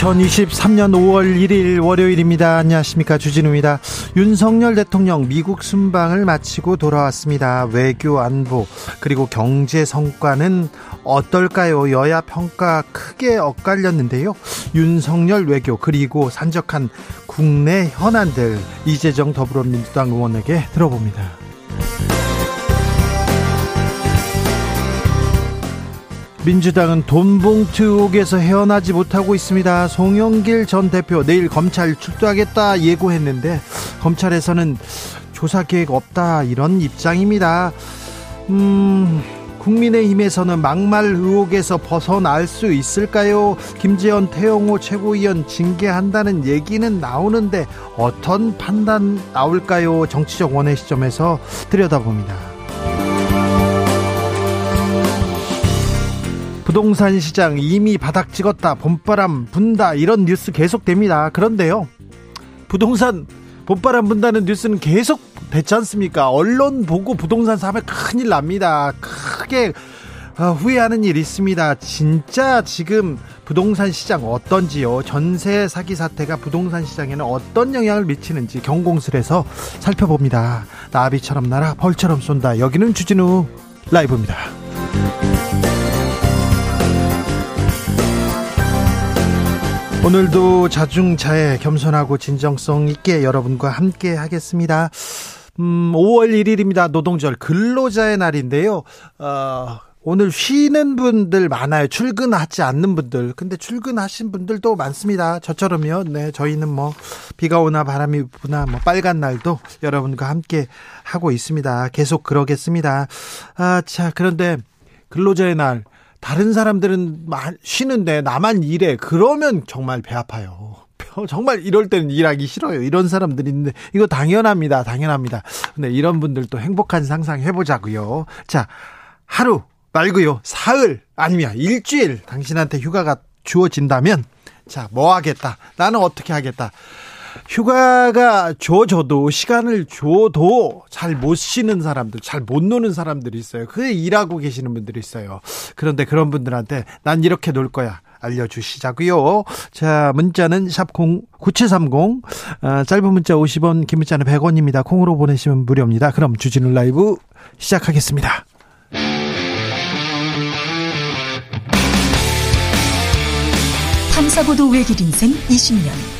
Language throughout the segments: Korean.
2023년 5월 1일 월요일입니다. 안녕하십니까. 주진우입니다. 윤석열 대통령 미국 순방을 마치고 돌아왔습니다. 외교 안보 그리고 경제 성과는 어떨까요? 여야 평가 크게 엇갈렸는데요. 윤석열 외교 그리고 산적한 국내 현안들 이재정 더불어민주당 의원에게 들어봅니다. 민주당은 돈봉투 의혹에서 헤어나지 못하고 있습니다. 송영길 전 대표 내일 검찰 출두하겠다 예고했는데 검찰에서는 조사 계획 없다 이런 입장입니다. 음, 국민의힘에서는 막말 의혹에서 벗어날 수 있을까요? 김재현 태영호 최고위원 징계한다는 얘기는 나오는데 어떤 판단 나올까요? 정치적 원의 시점에서 들여다봅니다. 부동산 시장 이미 바닥 찍었다. 봄바람 분다. 이런 뉴스 계속됩니다. 그런데요. 부동산 봄바람 분다는 뉴스는 계속 됐지 않습니까? 언론 보고 부동산 사면 큰일 납니다. 크게 어, 후회하는 일이 있습니다. 진짜 지금 부동산 시장 어떤지요? 전세 사기 사태가 부동산 시장에는 어떤 영향을 미치는지 경공술에서 살펴봅니다. 나비처럼 날아 벌처럼 쏜다. 여기는 주진우 라이브입니다. 오늘도 자중차에 겸손하고 진정성 있게 여러분과 함께 하겠습니다. 음, 5월 1일입니다. 노동절 근로자의 날인데요. 어, 오늘 쉬는 분들 많아요. 출근하지 않는 분들. 근데 출근하신 분들도 많습니다. 저처럼요. 네, 저희는 뭐 비가 오나 바람이 부나 뭐 빨간 날도 여러분과 함께 하고 있습니다. 계속 그러겠습니다. 아, 자, 그런데 근로자의 날 다른 사람들은 쉬는데 나만 일해. 그러면 정말 배 아파요. 정말 이럴 때는 일하기 싫어요. 이런 사람들이 있는데 이거 당연합니다. 당연합니다. 근데 이런 분들도 행복한 상상 해보자고요. 자, 하루 말고요. 사흘 아니면 일주일 당신한테 휴가가 주어진다면 자, 뭐 하겠다. 나는 어떻게 하겠다. 휴가가 줘줘도 시간을 줘도 잘 못 쉬는 사람들, 잘 못 노는 사람들이 있어요. 그 일하고 계시는 분들이 있어요. 그런데 그런 분들한테 난 이렇게 놀 거야. 알려주시자고요. 자, 문자는 샵 9730, 어, 짧은 문자 50원, 긴 문자는 100원입니다. 콩으로 보내시면 무료입니다. 그럼 주진우 라이브 시작하겠습니다. 탐사보도 외길 인생 20년.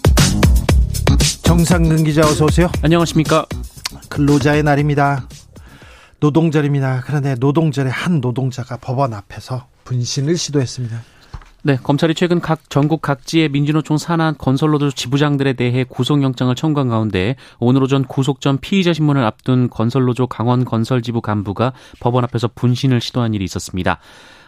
정상근 기자 어서 오세요. 안녕하십니까. 근로자의 날입니다. 노동절입니다. 그런데 노동절에 한 노동자가 법원 앞에서 분신을 시도했습니다. 네, 검찰이 최근 각 전국 각지의 민주노총 산하 건설노조 지부장들에 대해 구속영장을 청구한 가운데 오늘 오전 구속 전 피의자 신문을 앞둔 건설노조 강원 건설지부 간부가 법원 앞에서 분신을 시도한 일이 있었습니다.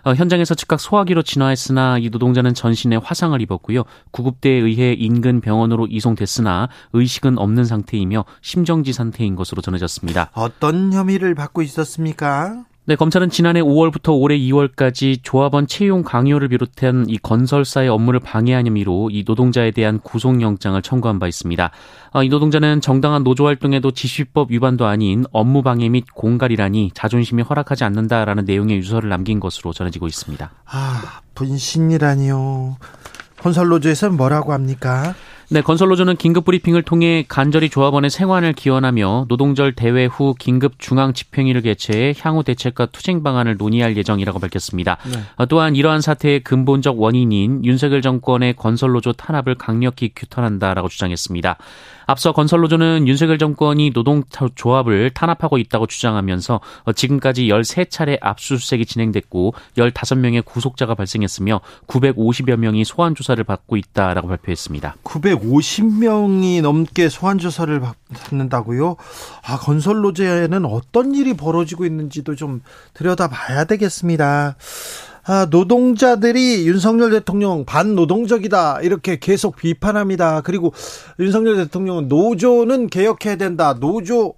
어, 현장에서 즉각 소화기로 진화했으나 이 노동자는 전신에 화상을 입었고요. 구급대에 의해 인근 병원으로 이송됐으나 의식은 없는 상태이며 심정지 상태인 것으로 전해졌습니다. 어떤 혐의를 받고 있었습니까? 네, 검찰은 지난해 5월부터 올해 2월까지 조합원 채용 강요를 비롯한 이 건설사의 업무를 방해한 혐의로 이 노동자에 대한 구속영장을 청구한 바 있습니다. 아, 이 노동자는 정당한 노조 활동에도 지시법 위반도 아닌 업무 방해 및 공갈이라니 자존심이 허락하지 않는다라는 내용의 유서를 남긴 것으로 전해지고 있습니다. 아, 분신이라니요. 건설노조에서는 뭐라고 합니까? 네, 건설노조는 긴급 브리핑을 통해 간절히 조합원의 생환을 기원하며 노동절 대회 후 긴급 중앙 집행위를 개최해 향후 대책과 투쟁 방안을 논의할 예정이라고 밝혔습니다. 네. 어, 또한 이러한 사태의 근본적 원인인 윤석열 정권의 건설노조 탄압을 강력히 규탄한다라고 주장했습니다. 앞서 건설노조는 윤석열 정권이 노동조합을 탄압하고 있다고 주장하면서 지금까지 13차례 압수수색이 진행됐고 15명의 구속자가 발생했으며 950여 명이 소환 조사를 받고 있다라고 발표했습니다. 950명이 넘게 소환 조사를 받는다고요? 아, 건설노조에는 어떤 일이 벌어지고 있는지도 좀 들여다봐야 되겠습니다. 아, 노동자들이 윤석열 대통령 반노동적이다 이렇게 계속 비판합니다. 그리고 윤석열 대통령은 노조는 개혁해야 된다. 노조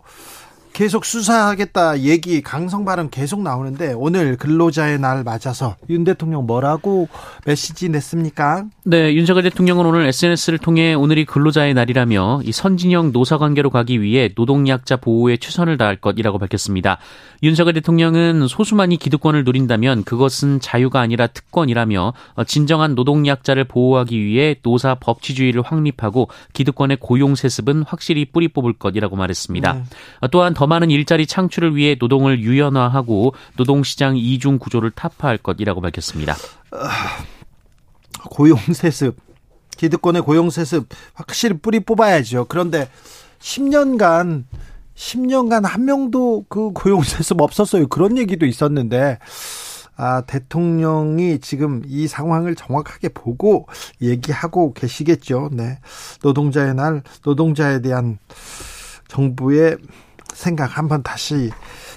계속 수사하겠다 얘기 강성 발언 계속 나오는데 오늘 근로자의 날 맞아서 윤 대통령 뭐라고 메시지 냈습니까? 네, 윤석열 대통령은 오늘 SNS를 통해 오늘이 근로자의 날이라며 이 선진형 노사 관계로 가기 위해 노동약자 보호에 최선을 다할 것이라고 밝혔습니다. 윤석열 대통령은 소수만이 기득권을 누린다면 그것은 자유가 아니라 특권이라며 진정한 노동약자를 보호하기 위해 노사 법치주의를 확립하고 기득권의 고용 세습은 확실히 뿌리 뽑을 것이라고 말했습니다. 네. 또한 더 많은 일자리 창출을 위해 노동을 유연화하고 노동시장 이중 구조를 타파할 것이라고 밝혔습니다. 고용세습, 기득권의 고용세습 확실히 뿌리 뽑아야죠. 그런데 10년간 10년간 한 명도 그 고용세습 없었어요. 그런 얘기도 있었는데 아, 대통령이 지금 이 상황을 정확하게 보고 얘기하고 계시겠죠. 네. 노동자의 날, 노동자에 대한 정부의 생각 한번 다시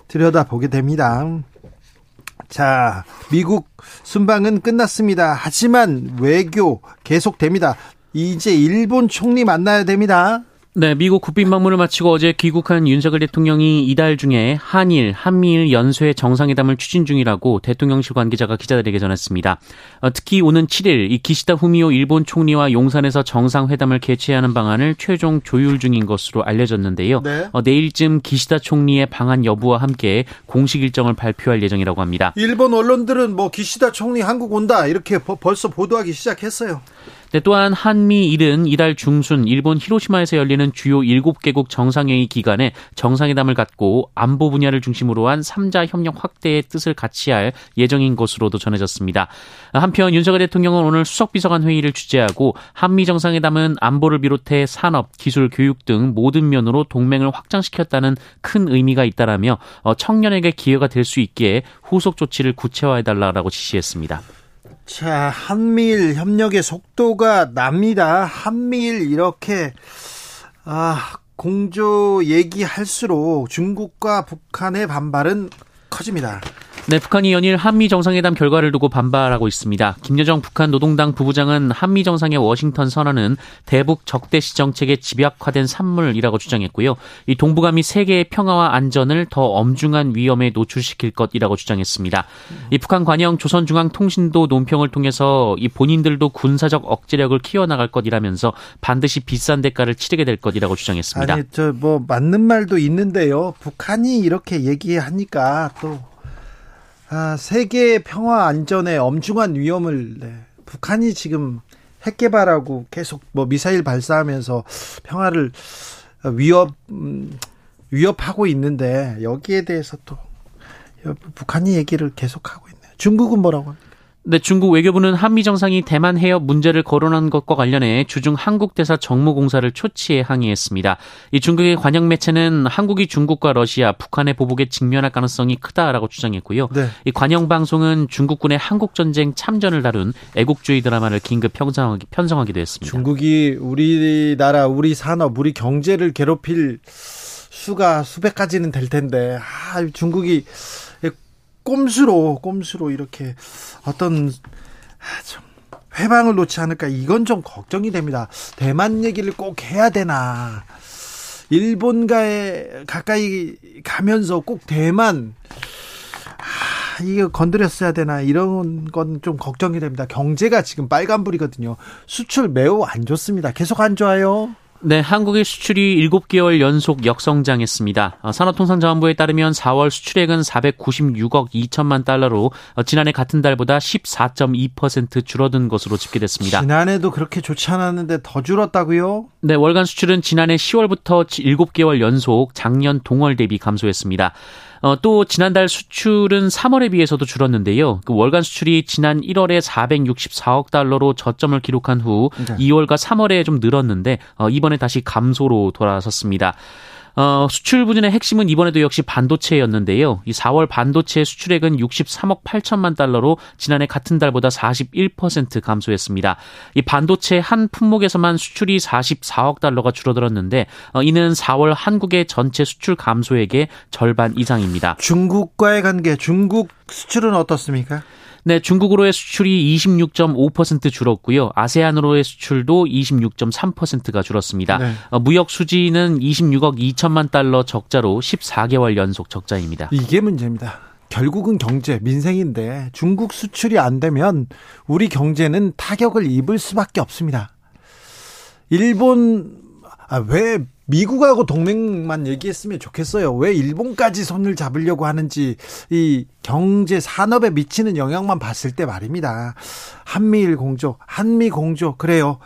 들여다보게 됩니다. 자, 미국 순방은 끝났습니다. 하지만 외교 계속됩니다. 이제 일본 총리 만나야 됩니다. 네, 미국 국빈 방문을 마치고 어제 귀국한 윤석열 대통령이 이달 중에 한일, 한미일 연쇄 정상회담을 추진 중이라고 대통령실 관계자가 기자들에게 전했습니다. 어, 특히 오는 7일 이 기시다 후미오 일본 총리와 용산에서 정상회담을 개최하는 방안을 최종 조율 중인 것으로 알려졌는데요. 네. 어, 내일쯤 기시다 총리의 방안 여부와 함께 공식 일정을 발표할 예정이라고 합니다. 일본 언론들은 뭐 기시다 총리 한국 온다 이렇게 벌써 보도하기 시작했어요. 네, 또한 한미 일은 이달 중순 일본 히로시마에서 열리는 주요 7개국 정상회의 기간에 정상회담을 갖고 안보 분야를 중심으로 한 3자 협력 확대의 뜻을 같이 할 예정인 것으로도 전해졌습니다. 한편 윤석열 대통령은 오늘 수석비서관 회의를 주재하고 한미 정상회담은 안보를 비롯해 산업, 기술, 교육 등 모든 면으로 동맹을 확장시켰다는 큰 의미가 있다라며 어, 청년에게 기회가 될 수 있게 후속 조치를 구체화해달라고 지시했습니다. 자, 한미일 협력의 속도가 납니다. 한미일 이렇게 아, 공조 얘기할수록 중국과 북한의 반발은 커집니다. 네, 북한이 연일 한미 정상회담 결과를 두고 반발하고 있습니다. 김여정 북한 노동당 부부장은 한미 정상의 워싱턴 선언은 대북 적대시 정책에 집약화된 산물이라고 주장했고요. 이 동북아미 세계의 평화와 안전을 더 엄중한 위험에 노출시킬 것이라고 주장했습니다. 이 북한 관영 조선중앙통신도 논평을 통해서 이 본인들도 군사적 억제력을 키워나갈 것이라면서 반드시 비싼 대가를 치르게 될 것이라고 주장했습니다. 아니, 저 뭐 맞는 말도 있는데요. 북한이 이렇게 얘기하니까 또 아, 세계 평화 안전에 엄중한 위험을 네. 북한이 지금 핵 개발하고 계속 뭐 미사일 발사하면서 평화를 위협 음, 위협하고 있는데 여기에 대해서 또 북한이 얘기를 계속하고 있네요. 중국은 뭐라고 합니까? 네, 중국 외교부는 한미 정상이 대만 해협 문제를 거론한 것과 관련해 주중 한국 대사 정무공사를 초치해 항의했습니다. 이 중국의 관영 매체는 한국이 중국과 러시아, 북한의 보복에 직면할 가능성이 크다라고 주장했고요. 네. 이 관영 방송은 중국군의 한국 전쟁 참전을 다룬 애국주의 드라마를 긴급 편성하기, 편성하기도 했습니다. 중국이 우리나라, 우리 산업, 우리 경제를 괴롭힐 수가 수백 가지는 될 텐데 아, 중국이 꼼수로 꼼수로 이렇게 어떤 아, 좀 회방을 놓지 않을까 이건 좀 걱정이 됩니다. 대만 얘기를 꼭 해야 되나? 일본가에 가까이 가면서 꼭 대만 아, 이거 건드렸어야 되나 이런 건 좀 걱정이 됩니다. 경제가 지금 빨간불이거든요. 수출 매우 안 좋습니다. 계속 안 좋아요. 네, 한국의 수출이 7개월 연속 역성장했습니다. 어, 산업통상자원부에 따르면 4월 수출액은 496억 2천만 달러로 어, 지난해 같은 달보다 14.2% 줄어든 것으로 집계됐습니다. 지난해도 그렇게 좋지 않았는데 더 줄었다고요? 네, 월간 수출은 지난해 10월부터 7개월 연속 작년 동월 대비 감소했습니다. 어, 또 지난달 수출은 3월에 비해서도 줄었는데요. 그 월간 수출이 지난 1월에 464억 달러로 저점을 기록한 후 네. 2월과 3월에 좀 늘었는데 어, 이번에 다시 감소로 돌아섰습니다. 어, 수출 부진의 핵심은 이번에도 역시 반도체였는데요. 이 4월 반도체 수출액은 63억 8천만 달러로 지난해 같은 달보다 41% 감소했습니다. 이 반도체 한 품목에서만 수출이 44억 달러가 줄어들었는데 어, 이는 4월 한국의 전체 수출 감소액의 절반 이상입니다. 중국과의 관계, 중국 수출은 어떻습니까? 네, 중국으로의 수출이 26.5% 줄었고요. 아세안으로의 수출도 26.3%가 줄었습니다. 네. 어, 무역 수지는 26억 2천만 달러 적자로 14개월 연속 적자입니다. 이게 문제입니다. 결국은 경제, 민생인데 중국 수출이 안 되면 우리 경제는 타격을 입을 수밖에 없습니다. 일본 아, 왜 미국하고 동맹만 얘기했으면 좋겠어요. 왜 일본까지 손을 잡으려고 하는지 이 경제 산업에 미치는 영향만 봤을 때 말입니다. 한미일 공조, 한미 공조 그래요.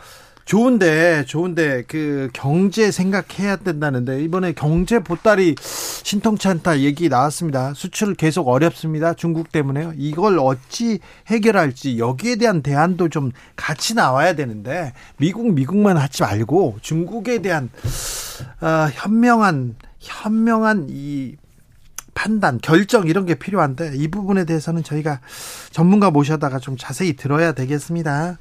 좋은데 좋은데 그 경제 생각해야 된다는데 이번에 경제 보따리 신통치 않다 얘기 나왔습니다. 수출 계속 어렵습니다. 중국 때문에요. 이걸 어찌 해결할지 여기에 대한 대안도 좀 같이 나와야 되는데 미국 미국만 하지 말고 중국에 대한 어, 현명한 현명한 이 판단, 결정 이런 게 필요한데 이 부분에 대해서는 저희가 전문가 모셔다가 좀 자세히 들어야 되겠습니다.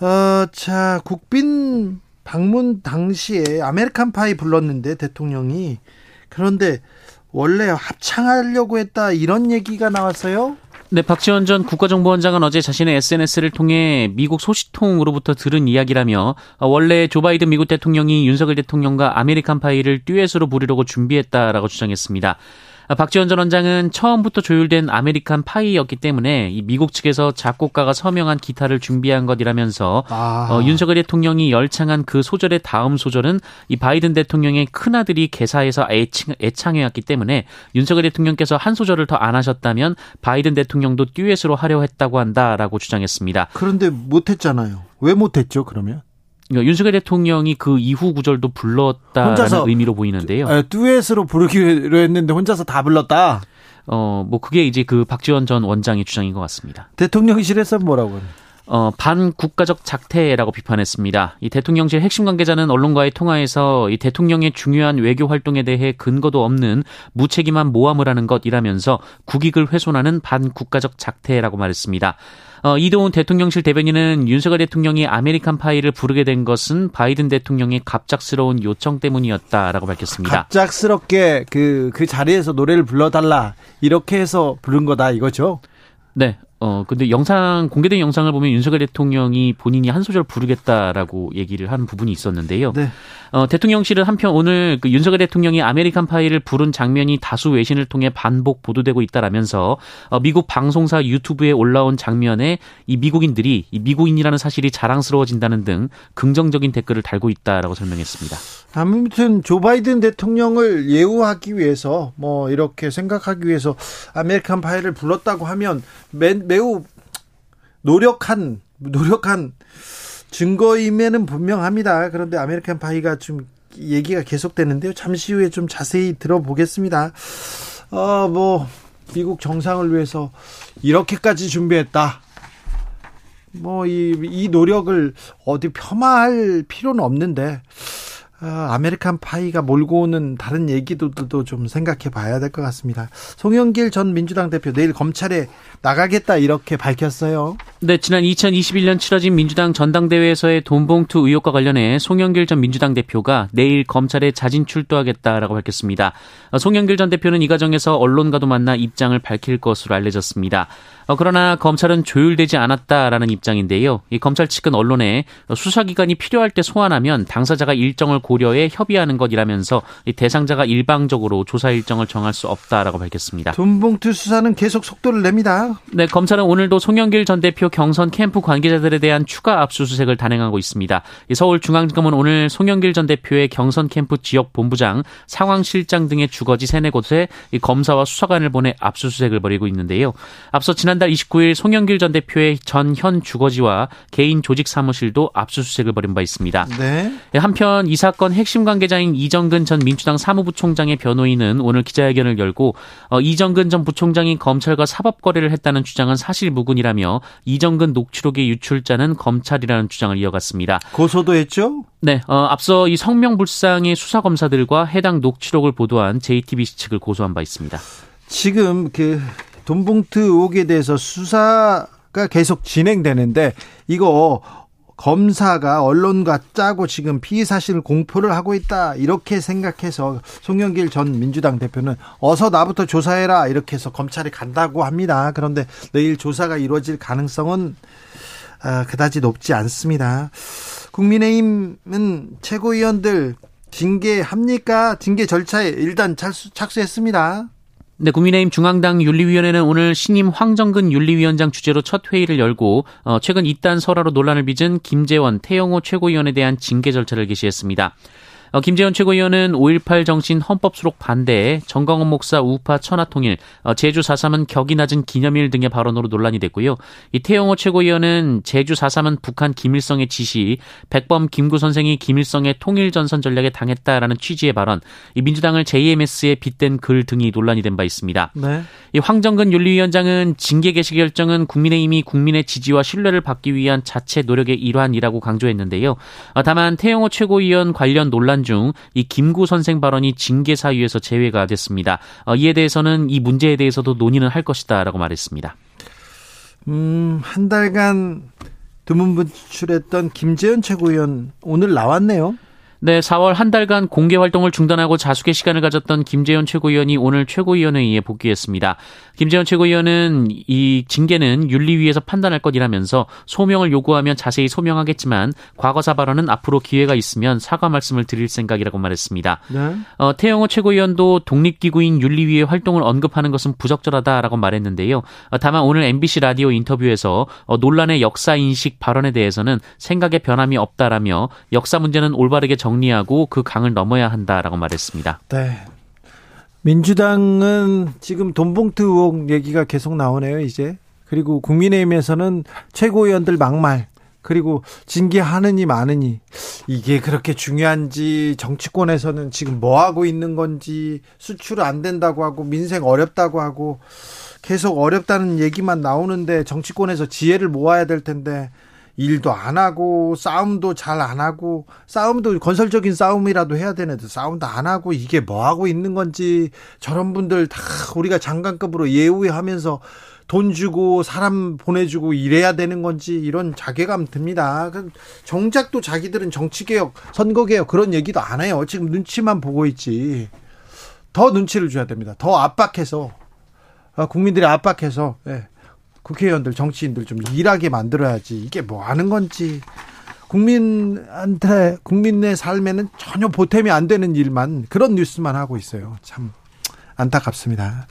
어, 자, 국빈 방문 당시에 아메리칸 파이 불렀는데 대통령이 그런데 원래 합창하려고 했다 이런 얘기가 나왔어요? 네, 박지원 전 국가정보원장은 어제 자신의 SNS를 통해 미국 소식통으로부터 들은 이야기라며 원래 조 바이든 미국 대통령이 윤석열 대통령과 아메리칸 파이를 듀엣으로 부르려고 준비했다라고 주장했습니다. 박지원 전 원장은 처음부터 조율된 아메리칸 파이였기 때문에 이 미국 측에서 작곡가가 서명한 기타를 준비한 것이라면서 아. 어, 윤석열 대통령이 열창한 그 소절의 다음 소절은 이 바이든 대통령의 큰아들이 개사해서 애칭, 애창해왔기 때문에 윤석열 대통령께서 한 소절을 더 안 하셨다면 바이든 대통령도 듀엣으로 하려 했다고 한다라고 주장했습니다. 그런데 못했잖아요. 왜 못했죠 그러면? 그러니까 윤석열 대통령이 그 이후 구절도 불렀다는 혼자서, 의미로 보이는데요. 아, 듀엣으로 부르기로 했는데 혼자서 다 불렀다. 어, 뭐 그게 이제 그 박지원 전 원장의 주장인 것 같습니다. 대통령실에서 뭐라고? 어, 반국가적 작태라고 비판했습니다. 이 대통령실 핵심 관계자는 언론과의 통화에서 이 대통령의 중요한 외교 활동에 대해 근거도 없는 무책임한 모함을 하는 것이라면서 국익을 훼손하는 반국가적 작태라고 말했습니다. 어, 이동훈 대통령실 대변인은 윤석열 대통령이 아메리칸 파이를 부르게 된 것은 바이든 대통령의 갑작스러운 요청 때문이었다라고 밝혔습니다. 갑작스럽게 그, 그 자리에서 노래를 불러달라. 이렇게 해서 부른 거다 이거죠? 네. 어, 근데 영상, 공개된 영상을 보면 윤석열 대통령이 본인이 한 소절 부르겠다라고 얘기를 하는 부분이 있었는데요. 네. 어, 대통령실은 한편 오늘 그 윤석열 대통령이 아메리칸 파이를 부른 장면이 다수 외신을 통해 반복 보도되고 있다라면서 어, 미국 방송사 유튜브에 올라온 장면에 이 미국인들이 이 미국인이라는 사실이 자랑스러워진다는 등 긍정적인 댓글을 달고 있다라고 설명했습니다. 아무튼 조 바이든 대통령을 예우하기 위해서 뭐 이렇게 생각하기 위해서 아메리칸 파이를 불렀다고 하면 매, 매우 노력한 노력한 증거임에는 분명합니다. 그런데 아메리칸 파이가 좀 얘기가 계속되는데요. 잠시 후에 좀 자세히 들어보겠습니다. 어, 뭐, 미국 정상을 위해서 이렇게까지 준비했다. 뭐, 이, 이 노력을 어디 폄하할 필요는 없는데, 아, 아메리칸 파이가 몰고 오는 다른 얘기도 좀 생각해 봐야 될 것 같습니다. 송영길 전 민주당 대표 내일 검찰에 나가겠다 이렇게 밝혔어요. 네, 지난 2021년 치러진 민주당 전당대회에서의 돈봉투 의혹과 관련해 송영길 전 민주당 대표가 내일 검찰에 자진 출두하겠다라고 밝혔습니다. 송영길 전 대표는 이 과정에서 언론과도 만나 입장을 밝힐 것으로 알려졌습니다. 어, 그러나 검찰은 조율되지 않았다라는 입장인데요. 이 검찰 측은 언론에 수사기관이 필요할 때 소환하면 당사자가 일정을 고려해 협의하는 것이라면서 이 대상자가 일방적으로 조사 일정을 정할 수 없다라고 밝혔습니다. 돈봉투 수사는 계속 속도를 냅니다. 네, 검찰은 오늘도 송영길 전 대표 경선 캠프 관계자들에 대한 추가 압수수색을 단행하고 있습니다. 서울중앙지검은 오늘 송영길 전 대표의 경선 캠프 지역 본부장, 상황실장 등의 주거지 세네 곳에 검사와 수사관을 보내 압수수색을 벌이고 있는데요. 앞서 지난 달 29일 송영길 전 대표의 전 현 주거지와 개인 조직 사무실도 압수수색을 벌인 바 있습니다. 네. 한편 이 사건 핵심 관계자인 이정근 전 민주당 사무부총장의 변호인은 오늘 기자회견을 열고 어, 이정근 전 부총장이 검찰과 사법 거래를 했다는 주장은 사실 무근이라며 이정근 녹취록의 유출자는 검찰이라는 주장을 이어갔습니다. 고소도 했죠? 네, 어, 앞서 이 성명불상의 수사 검사들과 해당 녹취록을 보도한 JTBC 측을 고소한 바 있습니다. 지금 그 돈봉투 의혹에 대해서 수사가 계속 진행되는데 이거 검사가 언론과 짜고 지금 피의 사실을 공표를 하고 있다 이렇게 생각해서 송영길 전 민주당 대표는 어서 나부터 조사해라 이렇게 해서 검찰이 간다고 합니다. 그런데 내일 조사가 이루어질 가능성은 아, 그다지 높지 않습니다. 국민의힘은 최고위원들 징계합니까? 징계 절차에 일단 착수, 착수했습니다. 네, 국민의힘 중앙당 윤리위원회는 오늘 신임 황정근 윤리위원장 주재로 첫 회의를 열고 어, 최근 이딴 설화로 논란을 빚은 김재원, 태영호 최고위원에 대한 징계 절차를 개시했습니다. 어, 김재원 최고위원은 5.18 정신 헌법 수록 반대에 정광훈 목사 우파 천하통일, 어, 제주 4.3은 격이 낮은 기념일 등의 발언으로 논란이 됐고요. 이 태영호 최고위원은 제주 4.3은 북한 김일성의 지시, 백범 김구 선생이 김일성의 통일전선 전략에 당했다라는 취지의 발언, 이 민주당을 JMS에 빗댄 글 등이 논란이 된 바 있습니다. 네. 이 황정근 윤리위원장은 징계 개시 결정은 국민의힘이 국민의 지지와 신뢰를 받기 위한 자체 노력의 일환이라고 강조했는데요. 어, 다만 태영호 최고위원 관련 논란 논란 중 이 김구 선생 발언이 징계 사유에서 제외가 됐습니다. 어, 이에 대해서는 이 문제에 대해서도 논의는 할 것이다라고 말했습니다. 음, 한 달간 드문 분출했던 김재현 최고위원 오늘 나왔네요. 네, 4월 한 달간 공개 활동을 중단하고 자숙의 시간을 가졌던 김재현 최고위원이 오늘 최고위원회의에 복귀했습니다. 김재현 최고위원은 이 징계는 윤리위에서 판단할 것이라면서 소명을 요구하면 자세히 소명하겠지만 과거사 발언은 앞으로 기회가 있으면 사과 말씀을 드릴 생각이라고 말했습니다. 네. 어, 태영호 최고위원도 독립기구인 윤리위의 활동을 언급하는 것은 부적절하다라고 말했는데요. 어, 다만 오늘 MBC 라디오 인터뷰에서 어, 논란의 역사 인식 발언에 대해서는 생각의 변함이 없다라며 역사 문제는 올바르게 정 리하고 그 강을 넘어야 한다라고 말했습니다. 네. 민주당은 지금 돈봉투 의혹 얘기가 계속 나오네요, 이제. 그리고 국민의힘에서는 최고위원들 막말, 그리고 징계하느니 마느니, 이게 그렇게 중요한지, 정치권에서는 지금 뭐 하고 있는 건지, 수출 안 된다고 하고, 민생 어렵다고 하고, 계속 어렵다는 얘기만 나오는데, 정치권에서 지혜를 모아야 될 텐데, 일도 안 하고 싸움도 잘 안 하고 싸움도 건설적인 싸움이라도 해야 되는데 싸움도 안 하고 이게 뭐 하고 있는 건지 저런 분들 다 우리가 장관급으로 예우하면서 돈 주고 사람 보내주고 이래야 되는 건지 이런 자괴감 듭니다. 그 정작 또 자기들은 정치개혁, 선거개혁 그런 얘기도 안 해요. 지금 눈치만 보고 있지. 더 눈치를 줘야 됩니다. 더 압박해서 아, 국민들이 압박해서 예. 국회의원들, 정치인들 좀 일하게 만들어야지. 이게 뭐 하는 건지. 국민한테, 국민의 삶에는 전혀 보탬이 안 되는 일만, 그런 뉴스만 하고 있어요. 참 안타깝습니다.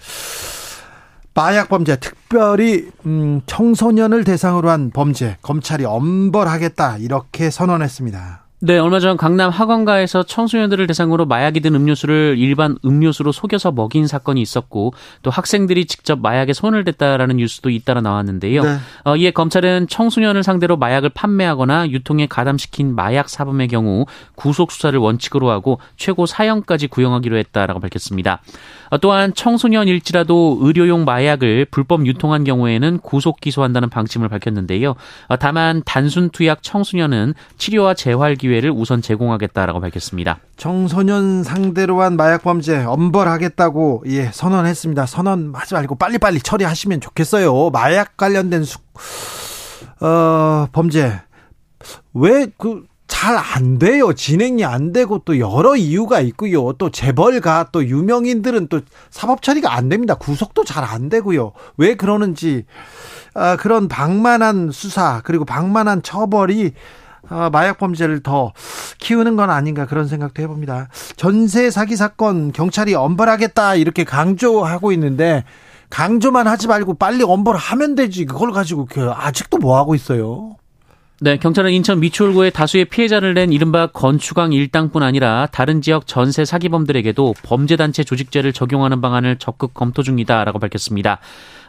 마약 범죄, 특별히 음, 청소년을 대상으로 한 범죄, 검찰이 엄벌하겠다 이렇게 선언했습니다. 네, 얼마 전 강남 학원가에서 청소년들을 대상으로 마약이 든 음료수를 일반 음료수로 속여서 먹인 사건이 있었고 또 학생들이 직접 마약에 손을 댔다라는 뉴스도 잇따라 나왔는데요. 네. 어, 이에 검찰은 청소년을 상대로 마약을 판매하거나 유통에 가담시킨 마약 사범의 경우 구속 수사를 원칙으로 하고 최고 사형까지 구형하기로 했다라고 밝혔습니다. 어, 또한 청소년일지라도 의료용 마약을 불법 유통한 경우에는 구속 기소한다는 방침을 밝혔는데요. 어, 다만 단순 투약 청소년은 치료와 재활 기회 를 우선 제공하겠다라고 밝혔습니다. 청소년 상대로 한 마약 범죄 엄벌하겠다고 예 선언했습니다. 선언하지 말고 빨리빨리 처리하시면 좋겠어요. 마약 관련된 수, 어, 범죄 왜 그 잘 안 돼요. 진행이 안 되고 또 여러 이유가 있고요. 또 재벌가 또 유명인들은 또 사법 처리가 안 됩니다. 구속도 잘 안 되고요. 왜 그러는지 아, 그런 방만한 수사 그리고 방만한 처벌이 아, 마약 범죄를 더 키우는 건 아닌가 그런 생각도 해봅니다. 전세 사기 사건 경찰이 엄벌하겠다 이렇게 강조하고 있는데 강조만 하지 말고 빨리 엄벌하면 되지 그걸 가지고 그 아직도 뭐 하고 있어요? 네, 경찰은 인천 미추홀구에 다수의 피해자를 낸 이른바 건축왕 일당뿐 아니라 다른 지역 전세 사기범들에게도 범죄단체 조직죄를 적용하는 방안을 적극 검토 중이다라고 밝혔습니다.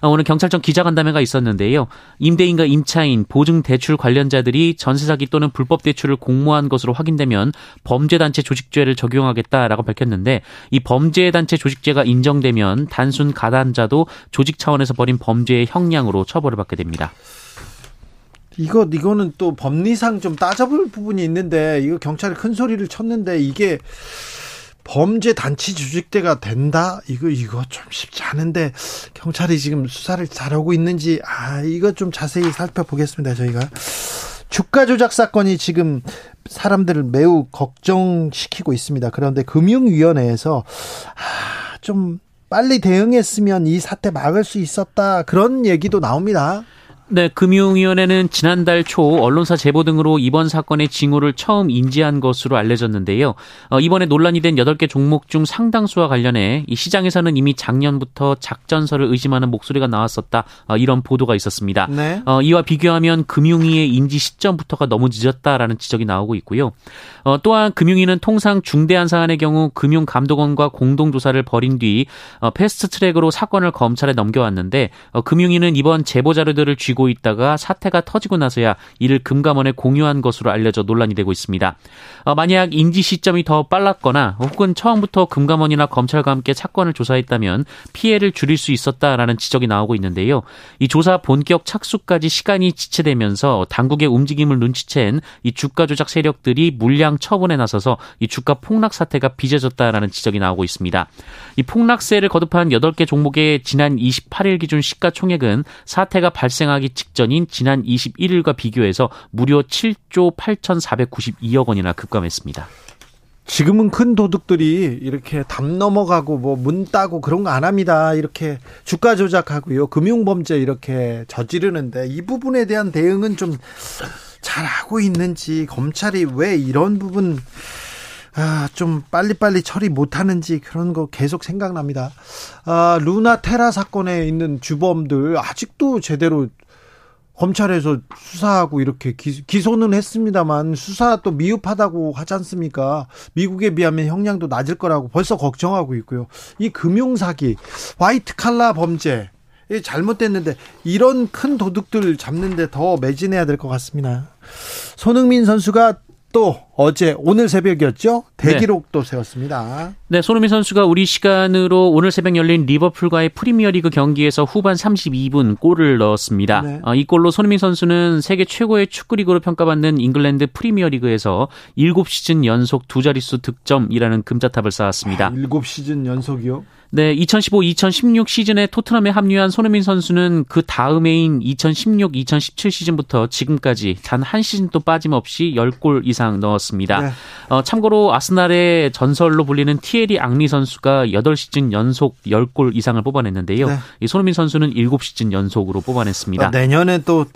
어, 오늘 경찰청 기자간담회가 있었는데요. 임대인과 임차인, 보증대출 관련자들이 전세 사기 또는 불법 대출을 공모한 것으로 확인되면 범죄단체 조직죄를 적용하겠다라고 밝혔는데 이 범죄단체 조직죄가 인정되면 단순 가담자도 조직 차원에서 벌인 범죄의 형량으로 처벌을 받게 됩니다. 이거 이거는 또 법리상 좀 따져볼 부분이 있는데 이거 경찰이 큰 소리를 쳤는데 이게 범죄 단체 조직대가 된다? 이거 이거 좀 쉽지 않은데 경찰이 지금 수사를 잘하고 있는지 아 이거 좀 자세히 살펴보겠습니다 저희가 주가 조작 사건이 지금 사람들을 매우 걱정시키고 있습니다. 그런데 금융위원회에서 아, 좀 빨리 대응했으면 이 사태 막을 수 있었다 그런 얘기도 나옵니다. 네, 금융위원회는 지난달 초 언론사 제보 등으로 이번 사건의 징후를 처음 인지한 것으로 알려졌는데요. 어, 이번에 논란이 된 8개 종목 중 상당수와 관련해 이 시장에서는 이미 작년부터 작전설을 의심하는 목소리가 나왔었다. 어, 이런 보도가 있었습니다. 네. 어, 이와 비교하면 금융위의 인지 시점부터가 너무 늦었다라는 지적이 나오고 있고요. 어, 또한 금융위는 통상 중대한 사안의 경우 금융감독원과 공동조사를 벌인 뒤 어, 패스트트랙으로 사건을 검찰에 넘겨왔는데 어, 금융위는 이번 제보 자료들을 쥐고 지고 있다가 사태가 터지고 나서야 이를 금감원에 공유한 것으로 알려져 논란이 되고 있습니다. 어, 만약 인지 시점이 더 빨랐거나 혹은 처음부터 금감원이나 검찰과 함께 사건을 조사했다면 피해를 줄일 수 있었다라는 지적이 나오고 있는데요. 이 조사 본격 착수까지 시간이 지체되면서 당국의 움직임을 눈치챈 이 주가 조작 세력들이 물량 처분에 나서서 이 주가 폭락 사태가 빚어졌다라는 지적이 나오고 있습니다. 이 폭락세를 거듭한 8개 종목의 지난 28일 기준 시가총액은 사태가 발생하기 직전인 지난 21일과 비교해서 무려 7조 8,492억 원이나 급감했습니다. 지금은 큰 도둑들이 이렇게 담 넘어가고 뭐 문 따고 그런 거 안 합니다. 이렇게 주가 조작하고요. 금융 범죄 이렇게 저지르는데 이 부분에 대한 대응은 좀 잘 하고 있는지 검찰이 왜 이런 부분 아, 좀 빨리빨리 처리 못하는지 그런 거 계속 생각납니다. 아, 루나 테라 사건에 있는 주범들 아직도 제대로 검찰에서 수사하고 이렇게 기, 소는 했습니다만 수사 또 미흡하다고 하지 않습니까? 미국에 비하면 형량도 낮을 거라고 벌써 걱정하고 있고요. 이 금융 사기, 화이트 칼라 범죄, 잘못됐는데 이런 큰 도둑들 잡는데 더 매진해야 될 것 같습니다. 손흥민 선수가 또 어제 오늘 새벽이었죠 대기록도 네. 세웠습니다. 네, 손흥민 선수가 우리 시간으로 오늘 새벽 열린 리버풀과의 프리미어리그 경기에서 후반 32분 골을 넣었습니다. 네. 어, 이 골로 손흥민 선수는 세계 최고의 축구 리그로 평가받는 잉글랜드 프리미어리그에서 7시즌 연속 두 자릿수 득점이라는 금자탑을 쌓았습니다. 아, 7시즌 연속이요? 네, 2015-2016 시즌에 토트넘에 합류한 손흥민 선수는 그 다음 해인 2016-2017 시즌부터 지금까지 단 한 시즌도 빠짐없이 10골 이상 넣었습니다. 네. 어, 참고로 아스날의 전설로 불리는 티에리 앙리 선수가 8시즌 연속 10골 이상을 뽑아냈는데요. 네. 이 손흥민 선수는 7시즌 연속으로 뽑아냈습니다. 어, 내년에 또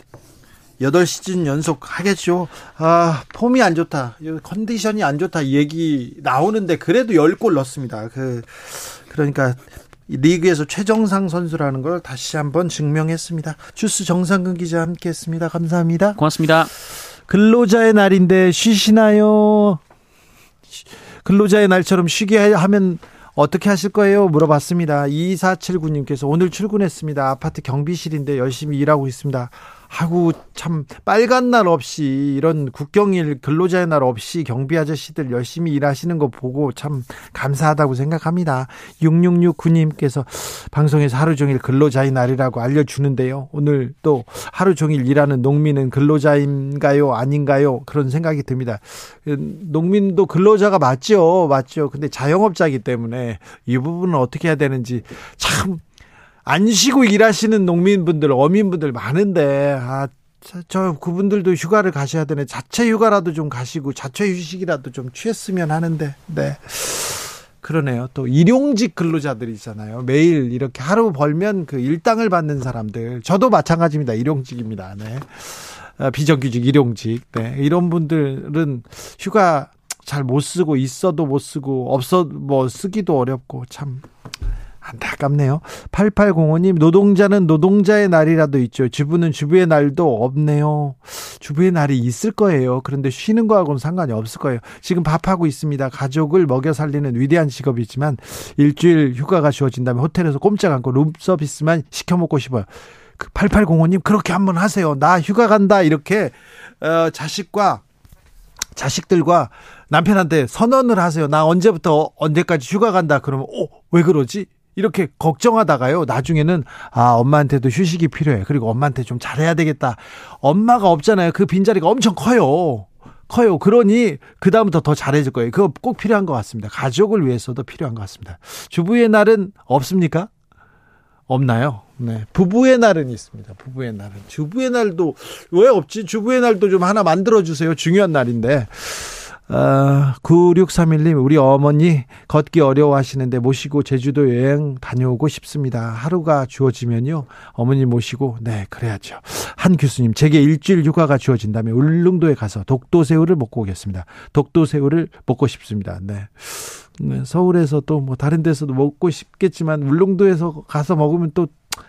8시즌 연속 하겠죠. 아, 폼이 안 좋다. 컨디션이 안 좋다. 얘기 나오는데 그래도 10골 넣습니다. 그 그러니까 리그에서 최정상 선수라는 걸 다시 한번 증명했습니다. 주스 정상근 기자 함께했습니다. 감사합니다. 고맙습니다. 근로자의 날인데 쉬시나요? 근로자의 날처럼 쉬게 하면 어떻게 하실 거예요? 물어봤습니다. 2479님께서 오늘 출근했습니다. 아파트 경비실인데 열심히 일하고 있습니다. 하고 참 빨간 날 없이 이런 국경일 근로자의 날 없이 경비 아저씨들 열심히 일하시는 거 보고 참 감사하다고 생각합니다. 6669님께서 방송에서 하루 종일 근로자의 날이라고 알려주는데요. 오늘 또 하루 종일 일하는 농민은 근로자인가요? 아닌가요? 그런 생각이 듭니다. 농민도 근로자가 맞죠. 맞죠. 근데 자영업자이기 때문에 이 부분은 어떻게 해야 되는지 참 안 쉬고 일하시는 농민분들, 어민분들 많은데, 아, 저 그분들도 휴가를 가셔야 되네. 자체 휴가라도 좀 가시고 자체 휴식이라도 좀 취했으면 하는데. 네. 그러네요. 또 일용직 근로자들이 있잖아요. 매일 이렇게 하루 벌면 그 일당을 받는 사람들. 저도 마찬가지입니다. 일용직입니다. 네. 아, 비정규직, 일용직. 네. 이런 분들은 휴가 잘 못 쓰고 있어도 못 쓰고 없어 뭐 쓰기도 어렵고 참 안타깝네요. 8805님, 노동자는 노동자의 날이라도 있죠. 주부는 주부의 날도 없네요. 주부의 날이 있을 거예요. 그런데 쉬는 거하고는 상관이 없을 거예요. 지금 밥하고 있습니다. 가족을 먹여 살리는 위대한 직업이지만 일주일 휴가가 주어진다면 호텔에서 꼼짝 않고 룸서비스만 시켜 먹고 싶어요. 8805님, 그 그렇게 한번 하세요. 나 휴가 간다. 이렇게, 어, 자식과 자식들과 남편한테 선언을 하세요. 나 언제부터 언제까지 휴가 간다. 그러면, 어, 왜 그러지? 이렇게 걱정하다가요. 나중에는 아 엄마한테도 휴식이 필요해. 그리고 엄마한테 좀 잘해야 되겠다. 엄마가 없잖아요. 그 빈자리가 엄청 커요. 커요. 그러니 그 다음부터 더 잘해줄 거예요. 그거 꼭 필요한 것 같습니다. 가족을 위해서도 필요한 것 같습니다. 주부의 날은 없습니까? 없나요? 네. 부부의 날은 있습니다. 부부의 날은. 주부의 날도 왜 없지? 주부의 날도 좀 하나 만들어 주세요. 중요한 날인데. 어, 9631님, 우리 어머니 걷기 어려워 하시는데 모시고 제주도 여행 다녀오고 싶습니다. 하루가 주어지면요. 어머니 모시고, 네, 그래야죠. 한 교수님, 제게 일주일 휴가가 주어진다면 울릉도에 가서 독도새우를 먹고 오겠습니다. 독도새우를 먹고 싶습니다. 네. 네 서울에서 또 뭐 다른 데서도 먹고 싶겠지만 울릉도에서 가서 먹으면 또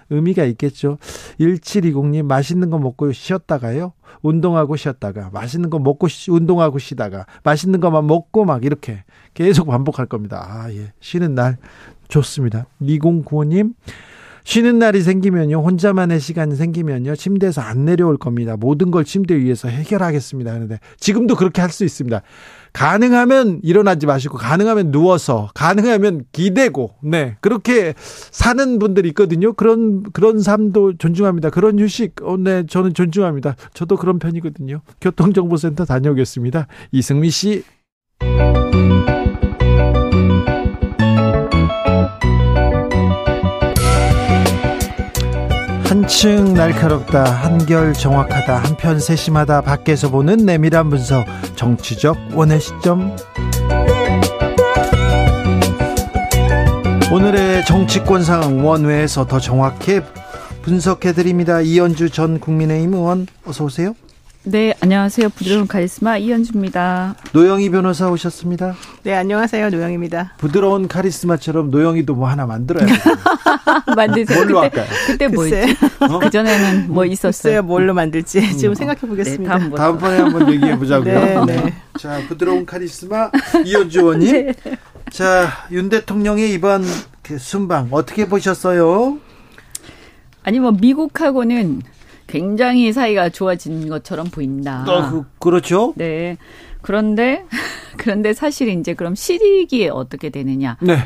의미가 있겠죠. 1720님 맛있는 거 먹고 쉬었다가요. 운동하고 쉬었다가 맛있는 거 먹고 쉬, 운동하고 쉬다가 맛있는 것만 먹고 막 이렇게 계속 반복할 겁니다. 아, 예. 쉬는 날 좋습니다. 2095님 쉬는 날이 생기면요, 혼자만의 시간이 생기면요, 침대에서 안 내려올 겁니다. 모든 걸 침대 위에서 해결하겠습니다. 하는데, 지금도 그렇게 할 수 있습니다. 가능하면 일어나지 마시고 가능하면 누워서 가능하면 기대고 네 그렇게 사는 분들이 있거든요. 그런 그런 삶도 존중합니다. 그런 휴식 어, 네 저는 존중합니다. 저도 그런 편이거든요. 교통정보센터 다녀오겠습니다. 이승미 씨 한층 날카롭다 한결 정확하다 한편 세심하다 밖에서 보는 내밀한 분석 정치적 원의 시점. 오늘의 정치권 상황 원외에서 더 정확히 분석해 드립니다. 이현주 전 국민의힘 의원 어서 오세요 네, 안녕하세요. 부드러운 카리스마 이현주입니다. 노영희 변호사 오셨습니다. 네, 안녕하세요. 노영입니다. 부드러운 카리스마처럼 노영희도 뭐 하나 만들어야 돼요. 만드세요. 뭘로 그때, 할까요? 그때 뭐였지? 어? 그전에는 뭐 있었어요? 글쎄요, 뭘로 만들지 음. 지금 생각해 보겠습니다. 네, 다음 번에 한번 얘기해 보자고요. 네, 네. 자, 부드러운 카리스마 이현주 의원님. 네. 자, 윤 대통령의 이번 그 순방 어떻게 보셨어요? 아니 뭐 미국하고는 굉장히 사이가 좋아진 것처럼 보인다. 어, 그, 그렇죠. 네. 그런데 그런데 사실 이제 그럼 시리기에 어떻게 되느냐? 네.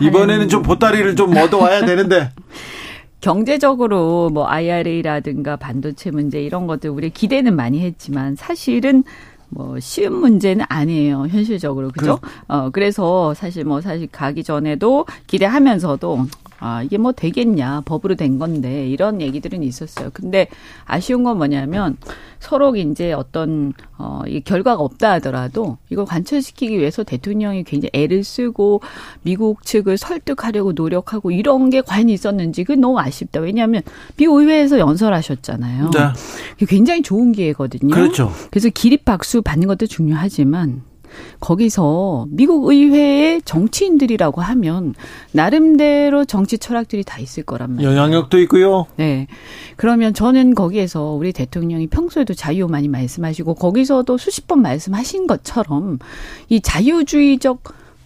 이번에는 좀 보따리를 좀 얻어와야 되는데. 경제적으로 뭐 IRA라든가 반도체 문제 이런 것들 우리 기대는 많이 했지만 사실은 뭐 쉬운 문제는 아니에요 현실적으로 그죠? 그, 어 그래서 사실 뭐 사실 가기 전에도 기대하면서도 아, 이게 뭐 되겠냐. 법으로 된 건데. 이런 얘기들은 있었어요. 근데 아쉬운 건 뭐냐면 서로 이제 어떤, 어, 이 결과가 없다 하더라도 이걸 관철시키기 위해서 대통령이 굉장히 애를 쓰고 미국 측을 설득하려고 노력하고 이런 게 과연 있었는지 그게 너무 아쉽다. 왜냐하면 비의회에서 연설하셨잖아요. 네. 굉장히 좋은 기회거든요. 그렇죠. 그래서 기립 박수 받는 것도 중요하지만 거기서 미국 의회의 정치인들이라고 하면 나름대로 정치 철학들이 다 있을 거란 말이에요. 영향력도 있고요. 네. 그러면 저는 거기에서 우리 대통령이 평소에도 자유 많이 말씀하시고 거기서도 수십 번 말씀하신 것처럼 이 자유주의적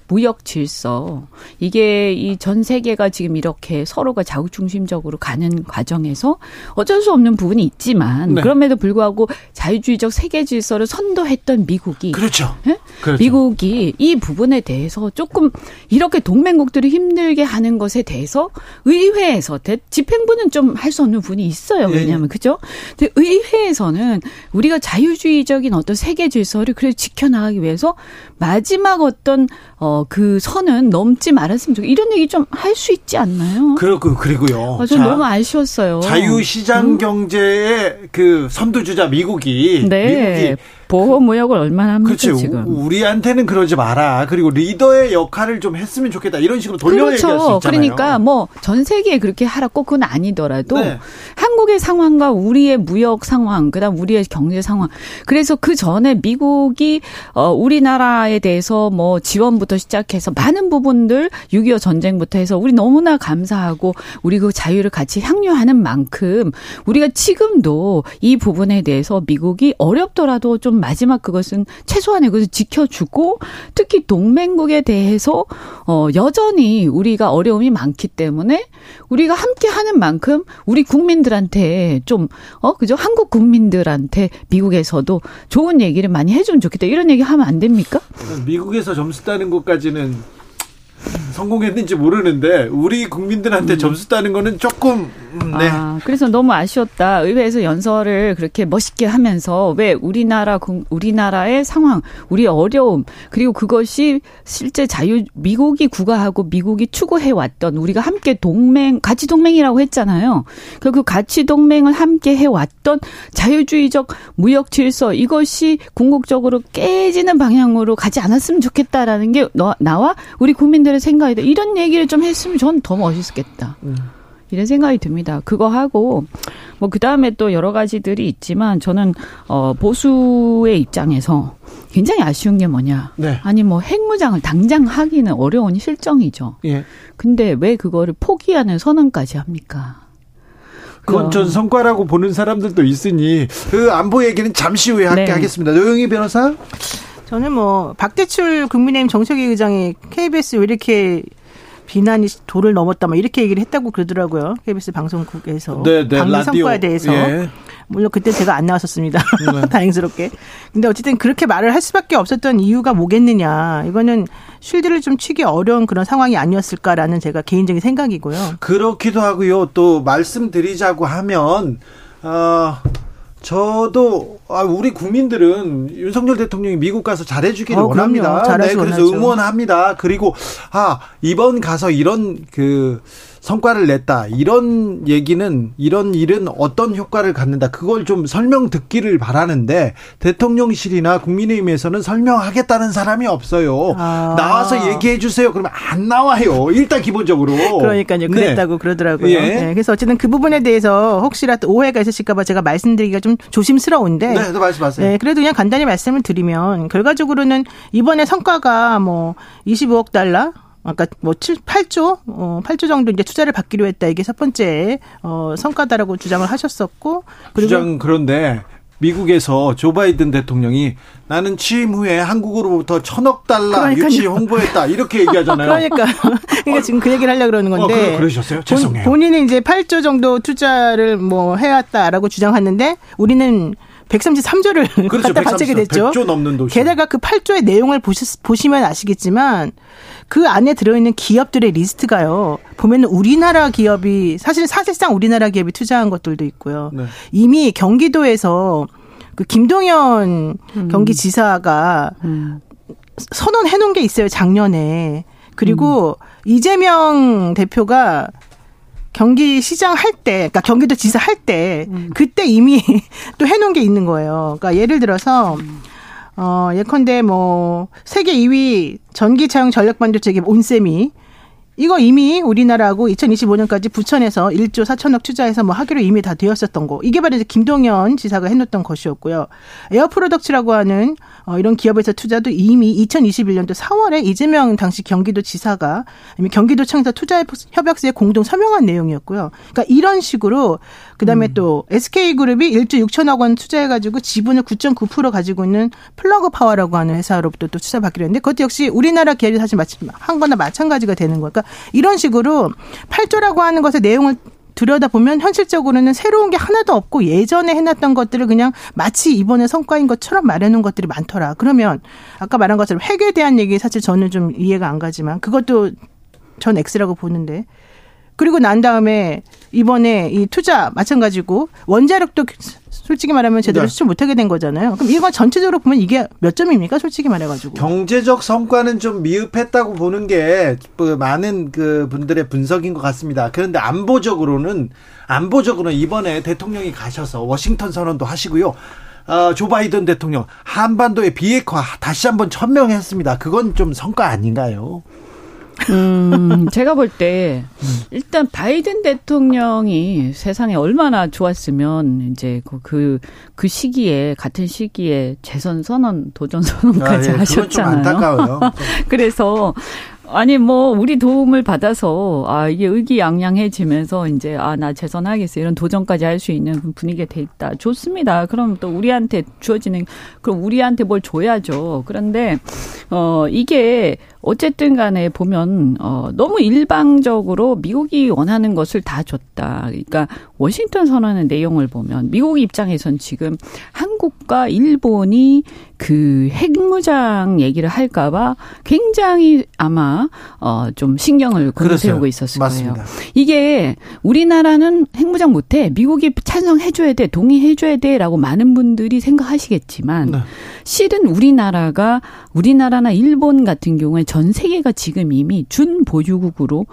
무역 질서 이게 이 전 세계가 지금 이렇게 서로가 자국 중심적으로 가는 과정에서 어쩔 수 없는 부분이 있지만 네. 그럼에도 불구하고 자유주의적 세계 질서를 선도했던 미국이 그렇죠. 네? 그렇죠. 미국이 이 부분에 대해서 조금 이렇게 동맹국들이 힘들게 하는 것에 대해서 의회에서 집행부는 좀 할 수 없는 부분이 있어요. 예, 예. 왜냐하면 예. 그죠? 근데 의회에서는 우리가 자유주의적인 어떤 세계 질서를 그래 지켜나가기 위해서 마지막 어떤 어 어, 그 선은 넘지 말았으면 좋겠 이런 얘기 좀 할 수 있지 않나요? 그리고, 그리고요. 아, 전 너무 아쉬웠어요. 자유시장 음? 경제의 그 선두주자 미국이. 네. 미국이 보호 무역을 얼마나 합니까 그렇지. 지금? 우리한테는 그러지 마라. 그리고 리더의 역할을 좀 했으면 좋겠다. 이런 식으로 돌려 그렇죠. 얘기할 수 있잖아요. 그러니까 뭐 전 세계에 그렇게 하라 꼭 그건 아니더라도 네. 한국의 상황과 우리의 무역 상황, 그다음 우리의 경제 상황. 그래서 그 전에 미국이 어 우리나라에 대해서 뭐 지원부터 시작해서 많은 부분들 6.25 전쟁부터 해서 우리 너무나 감사하고 우리 그 자유를 같이 향유하는 만큼 우리가 지금도 이 부분에 대해서 미국이 어렵더라도 좀 마지막 그것은 최소한의 것을 지켜주고 특히 동맹국에 대해서 어 여전히 우리가 어려움이 많기 때문에 우리가 함께 하는 만큼 우리 국민들한테 좀어 그죠 한국 국민들한테 미국에서도 좋은 얘기를 많이 해 주면 좋겠다 이런 얘기 하면 안 됩니까? 미국에서 점수 따는 것까지는 성공했는지 모르는데 우리 국민들한테 음. 점수 따는 거는 조금 음, 네. 아, 그래서 너무 아쉬웠다. 의회에서 연설을 그렇게 멋있게 하면서 왜 우리나라 우리나라의 상황, 우리 어려움 그리고 그것이 실제 자유 미국이 구가하고 미국이 추구해 왔던 우리가 함께 동맹 가치 동맹이라고 했잖아요. 그, 그 가치 동맹을 함께 해 왔던 자유주의적 무역 질서 이것이 궁극적으로 깨지는 방향으로 가지 않았으면 좋겠다라는 게 너, 나와 우리 국민들의 생각이다. 이런 얘기를 좀 했으면 전 더 멋있었겠다. 음. 이런 생각이 듭니다. 그거 하고 뭐 그다음에 또 여러 가지들이 있지만 저는 어 보수의 입장에서 굉장히 아쉬운 게 뭐냐? 네. 아니 뭐 핵무장을 당장 하기는 어려운 실정이죠. 예. 근데 왜 그거를 포기하는 선언까지 합니까? 그건 전 성과라고 보는 사람들도 있으니 그 안보 얘기는 잠시 후에 네. 하겠습니다. 노영희 변호사? 저는 뭐 박대출 국민의힘 정책위 의장이 KBS 왜 이렇게 비난이 도를 넘었다, 뭐 이렇게 얘기를 했다고 그러더라고요. KBS 방송국에서 네, 네, 방미 성과에 대해서. 예. 물론 그때 제가 안 나왔었습니다. 네. 다행스럽게. 근데 어쨌든 그렇게 말을 할 수밖에 없었던 이유가 뭐겠느냐. 이거는 쉴드를 좀 치기 어려운 그런 상황이 아니었을까라는 제가 개인적인 생각이고요. 그렇기도 하고요. 또 말씀드리자고 하면 어 저도 아, 우리 국민들은 윤석열 대통령이 미국 가서 잘해주기를 어, 원합니다. 네, 그래서 원하죠. 응원합니다. 그리고 아 이번 가서 이런 그 성과를 냈다. 이런 얘기는 이런 일은 어떤 효과를 갖는다. 그걸 좀 설명 듣기를 바라는데 대통령실이나 국민의힘에서는 설명하겠다는 사람이 없어요. 아. 나와서 얘기해 주세요. 그러면 안 나와요. 일단 기본적으로. 그러니까요. 네. 그랬다고 네. 그러더라고요. 예. 네. 그래서 어쨌든 그 부분에 대해서 혹시라도 오해가 있으실까 봐 제가 말씀드리기가 좀 조심스러운데. 네, 말씀하세요. 네, 그래도 그냥 간단히 말씀을 드리면 결과적으로는 이번에 성과가 뭐 25억 달러 아까 뭐 7, 8조, 어, 8조 정도 이제 투자를 받기로 했다. 이게 첫 번째, 어, 성과다라고 주장을 하셨었고. 그리고 주장 그런데 미국에서 조 바이든 대통령이 나는 취임 후에 한국으로부터 천억 달러 그러니까요. 유치 홍보했다 이렇게 얘기하잖아요. 그러니까 그러니까 지금 그 얘기를 하려고 그러는 건데. 어, 그러, 셨어요 죄송해요. 본인이 이제 8조 정도 투자를 뭐 해왔다라고 주장하는데 우리는 133조를 그렇죠, 갖다 바치게 됐죠. 100조 넘는 도시. 게다가 그 8조의 내용을 보시, 보시면 아시겠지만 그 안에 들어있는 기업들의 리스트가요. 보면 우리나라 기업이 사실 사실상 우리나라 기업이 투자한 것들도 있고요. 네. 이미 경기도에서 그 김동연 음. 경기지사가 음. 선언해 놓은 게 있어요. 작년에. 그리고 음. 이재명 대표가 경기 시장 할 때, 그러니까 경기도 지사 할때 음. 그때 이미 또 해놓은 게 있는 거예요. 그러니까 예를 들어서 음. 어 예컨대 뭐 세계 2위 전기차용 전력반도체 기업 온셈이 이거 이미 우리나라하고 2025년까지 부천에서 1조 4천억 투자해서 뭐 하기로 이미 다 되었었던 거. 이게 바로 이제 김동연 지사가 해놓던 것이었고요. 에어프로덕츠라고 하는 어, 이런 기업에서 투자도 이미 2021년도 4월에 이재명 당시 경기도 지사가 경기도청에서 투자 협약서에 공동 서명한 내용이었고요. 그러니까 이런 식으로 그다음에 음. 또 SK그룹이 1조 6천억 원 투자해가지고 지분을 9.9% 가지고 있는 플러그 파워라고 하는 회사로부터 또 투자받기로 했는데 그것도 역시 우리나라 기업이 사실 한 거나 마찬가지가 되는 거니까 이런 식으로 8조라고 하는 것의 내용을 들여다보면 현실적으로는 새로운 게 하나도 없고 예전에 해놨던 것들을 그냥 마치 이번에 성과인 것처럼 말해놓은 것들이 많더라. 그러면 아까 말한 것처럼 핵에 대한 얘기 사실 저는 좀 이해가 안 가지만 그것도 전 X라고 보는데 그리고 난 다음에 이번에 이 투자 마찬가지고 원자력도 솔직히 말하면 제대로 네. 수출 못하게 된 거잖아요. 그럼 이거 전체적으로 보면 이게 몇 점입니까? 솔직히 말해가지고. 경제적 성과는 좀 미흡했다고 보는 게그 많은 그 분들의 분석인 것 같습니다. 그런데 안보적으로는 안보적으로는 이번에 대통령이 가셔서 워싱턴 선언도 하시고요. 어, 조 바이든 대통령 한반도의 비핵화 다시 한번 천명했습니다. 그건 좀 성과 아닌가요? 음, 제가 볼 때 일단 바이든 대통령이 세상에 얼마나 좋았으면 이제 그, 그, 그 시기에 같은 시기에 재선 선언, 도전 선언까지 아, 예, 하셨잖아요. 그래서 아니 뭐 우리 도움을 받아서 아 이게 의기양양해지면서 이제 아 나 재선하겠어 이런 도전까지 할 수 있는 분위기가 돼 있다 좋습니다. 그럼 또 우리한테 주어지는 그럼 우리한테 뭘 줘야죠. 그런데 어 이게 어쨌든 간에 보면 어 너무 일방적으로 미국이 원하는 것을 다 줬다. 그러니까 워싱턴 선언의 내용을 보면 미국 입장에선 지금 한국과 일본이 그 핵무장 얘기를 할까봐 굉장히 아마 어좀 신경을 곤두세우고 있었을 맞습니다. 거예요. 이게 우리나라는 핵무장 못해 미국이 찬성해줘야 돼 동의해줘야 돼라고 많은 분들이 생각하시겠지만 네. 실은 우리나라가 우리나라나 일본 같은 경우에 전 세계가 지금 이미 준보유국으로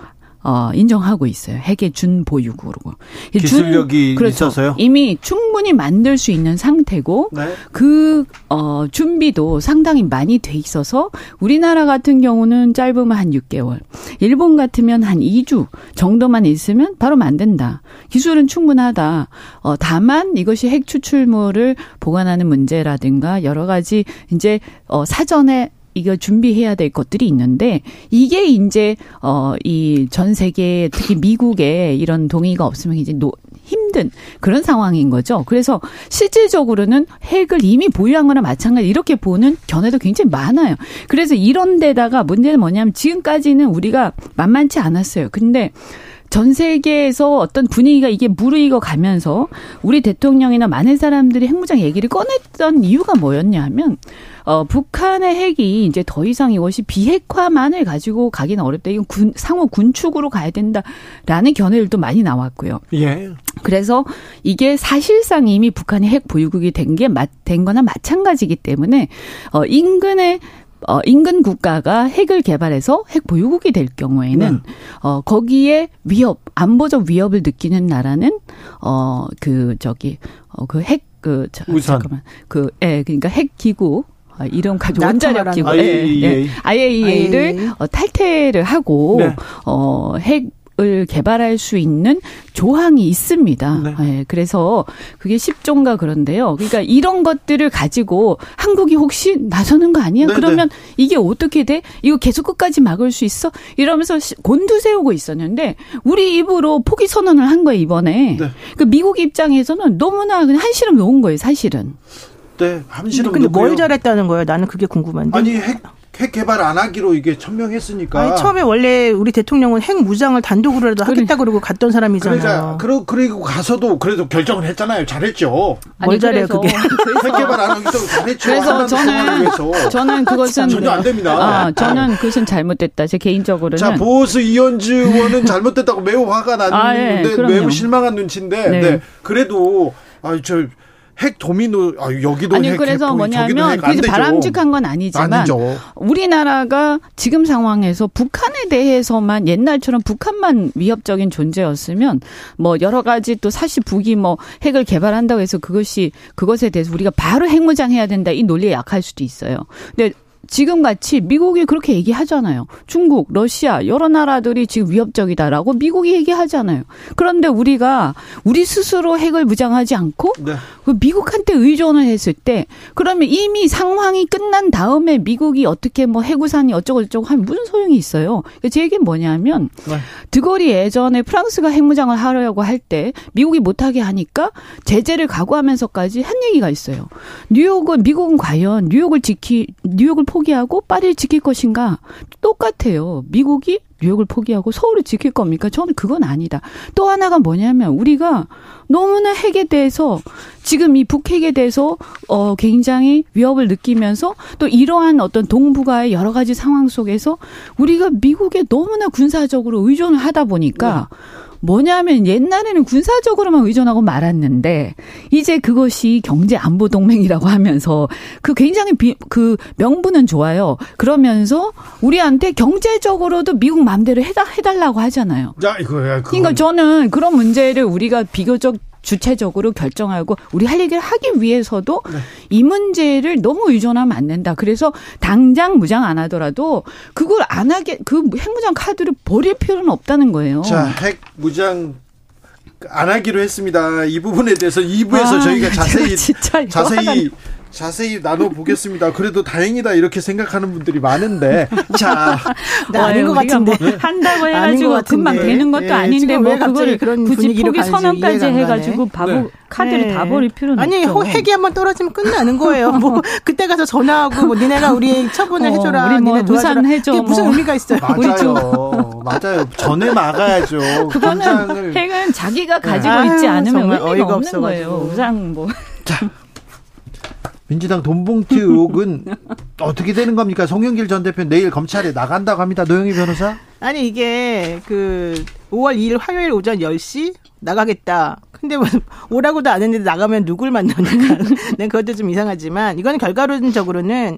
어, 인정하고 있어요. 핵의 준보유국으로. 기술력이 준, 그렇죠. 있어서요? 이미 충분히 만들 수 있는 상태고 네. 그 어, 준비도 상당히 많이 돼 있어서 우리나라 같은 경우는 짧으면 한 6개월, 일본 같으면 한 2주 정도만 있으면 바로 만든다. 기술은 충분하다. 어, 다만 이것이 핵 추출물을 보관하는 문제라든가 여러 가지 이제 어, 사전에 이거 준비해야 될 것들이 있는데 이게 이제 어이 전 세계 특히 미국에 이런 동의가 없으면 이제 노, 힘든 그런 상황인 거죠. 그래서 실질적으로는 핵을 이미 보유한 거나 마찬가지 이렇게 보는 견해도 굉장히 많아요. 그래서 이런 데다가 문제는 뭐냐면 지금까지는 우리가 만만치 않았어요. 근데 전 세계에서 어떤 분위기가 이게 무르익어 가면서 우리 대통령이나 많은 사람들이 핵무장 얘기를 꺼냈던 이유가 뭐였냐 하면 어, 북한의 핵이 이제 더 이상 이것이 비핵화만을 가지고 가기는 어렵다. 이건 군, 상호 군축으로 가야 된다라는 견해들도 많이 나왔고요. 예. 그래서 이게 사실상 이미 북한이 핵 보유국이 된 게 된 거나 마찬가지이기 때문에 어, 인근의 어, 인근 국가가 핵을 개발해서 핵 보유국이 될 경우에는 네. 어, 거기에 위협, 안보적 위협을 느끼는 나라는 어, 그 저기 어, 그핵그 잠깐만 그 예, 그러니까 핵 기구 아, 이름 가지고 원자력 기구 IAEA. 예, 예. IAEA를 어, 탈퇴를 하고 네. 어, 핵 을 개발할 수 있는 조항이 있습니다. 네. 네. 그래서 그게 10조인가 그런데요. 그러니까 이런 것들을 가지고 한국이 혹시 나서는 거 아니야? 네, 그러면 네. 이게 어떻게 돼? 이거 계속 끝까지 막을 수 있어? 이러면서 곤두세우고 있었는데 우리 입으로 포기 선언을 한 거예요 이번에. 네. 그 미국 입장에서는 너무나 그냥 한시름 놓은 거예요 사실은. 네, 한시름 근데 놓고요. 뭘 잘했다는 거예요? 나는 그게 궁금한데. 아니 핵 핵 개발 안 하기로 이게 천명했으니까. 아니, 처음에 원래 우리 대통령은 핵 무장을 단독으로라도 그래. 하겠다 그러고 갔던 사람이잖아요. 그러니까 그러, 그리고 가서도 그래도 결정을 했잖아요. 잘했죠. 뭘 잘해요 그게. 핵 개발 안 하기도 잘했죠. 그래서 저는 저는 그것은 전혀 안 됩니다. 아, 저는 그것은 잘못됐다. 제 개인적으로는. 자 보스 이현주 의원은 잘못됐다고 매우 화가 났는데 아, 네, 매우 실망한 눈치인데 네. 네. 그래도 아저 핵 도미노 아, 여기도 아니 핵, 그래서 핵, 뭐냐면 그게 바람직한 건 아니지만 아니죠. 우리나라가 지금 상황에서 북한에 대해서만 옛날처럼 북한만 위협적인 존재였으면 뭐 여러 가지 또 사실 북이 뭐 핵을 개발한다고 해서 그것이 그것에 대해서 우리가 바로 핵무장해야 된다 이 논리에 약할 수도 있어요. 근데 지금 같이 미국이 그렇게 얘기하잖아요. 중국, 러시아 여러 나라들이 지금 위협적이다라고 미국이 얘기하잖아요. 그런데 우리가 우리 스스로 핵을 무장하지 않고 네. 그 미국한테 의존을 했을 때 그러면 이미 상황이 끝난 다음에 미국이 어떻게 뭐 해구산이 어쩌고 저쩌고 하면 무슨 소용이 있어요. 그러니까 제 얘기는 뭐냐면 네. 드골이 예전에 프랑스가 핵무장을 하려고 할 때 미국이 못하게 하니까 제재를 각오하면서까지 한 얘기가 있어요. 뉴욕은 미국은 과연 뉴욕을 지키 뉴욕을 포기 포기하고 파리를 지킬 것인가 똑같아요. 미국이 뉴욕을 포기하고 서울을 지킬 겁니까? 저는 그건 아니다. 또 하나가 뭐냐면 우리가 너무나 핵에 대해서 지금 이 북핵에 대해서 어 굉장히 위협을 느끼면서 또 이러한 어떤 동북아의 여러 가지 상황 속에서 우리가 미국에 너무나 군사적으로 의존을 하다 보니까 네. 뭐냐면 옛날에는 군사적으로만 의존하고 말았는데 이제 그것이 경제 안보 동맹이라고 하면서 그 굉장히 비, 그 명분은 좋아요. 그러면서 우리한테 경제적으로도 미국 맘대로 해다 해달라고 하잖아요. 야 이거야. 그러니까 저는 그런 문제를 우리가 비교적 주체적으로 결정하고 우리 할 얘기를 하기 위해서도 네. 이 문제를 너무 의존하면 안 된다. 그래서 당장 무장 안 하더라도 그걸 안 하게 그 핵무장 카드를 버릴 필요는 없다는 거예요. 자, 핵 무장 안 하기로 했습니다. 이 부분에 대해서 2부에서 아, 저희가 자세히 자세히 자세히 나눠보겠습니다. 그래도 다행이다 이렇게 생각하는 분들이 많은데 자 네, 아닌 것 같은데 뭐 한다고 해가지고 금방 되는 것도 네, 아닌데 뭐 그거를 굳이 포기 선언까지 해가지고 바보 네. 카드를 네. 다 버릴 필요는 아니, 없죠. 핵이 한번 떨어지면 끝나는 거예요. 뭐 그때 가서 전화하고 뭐 니네가 우리 처분을 어, 해줘라. 우리 뭐 무산 해줘. 무슨 뭐. 의미가 있어요? 맞아요. 맞아요. 전에 막아야죠. 그거는 핵은 자기가 가지고 아유, 있지 않으면 의미가 없는 거예요. 무상 뭐. 자. 민주당 돈봉투 의혹은 어떻게 되는 겁니까? 송영길 전 대표 내일 검찰에 나간다고 합니다. 노영희 변호사? 아니 이게 그 5월 2일 화요일 오전 10시 나가겠다. 근데 뭐 오라고도 안 했는데 나가면 누굴 만나니까. 네, 그것도 좀 이상하지만 이건 결과론적으로는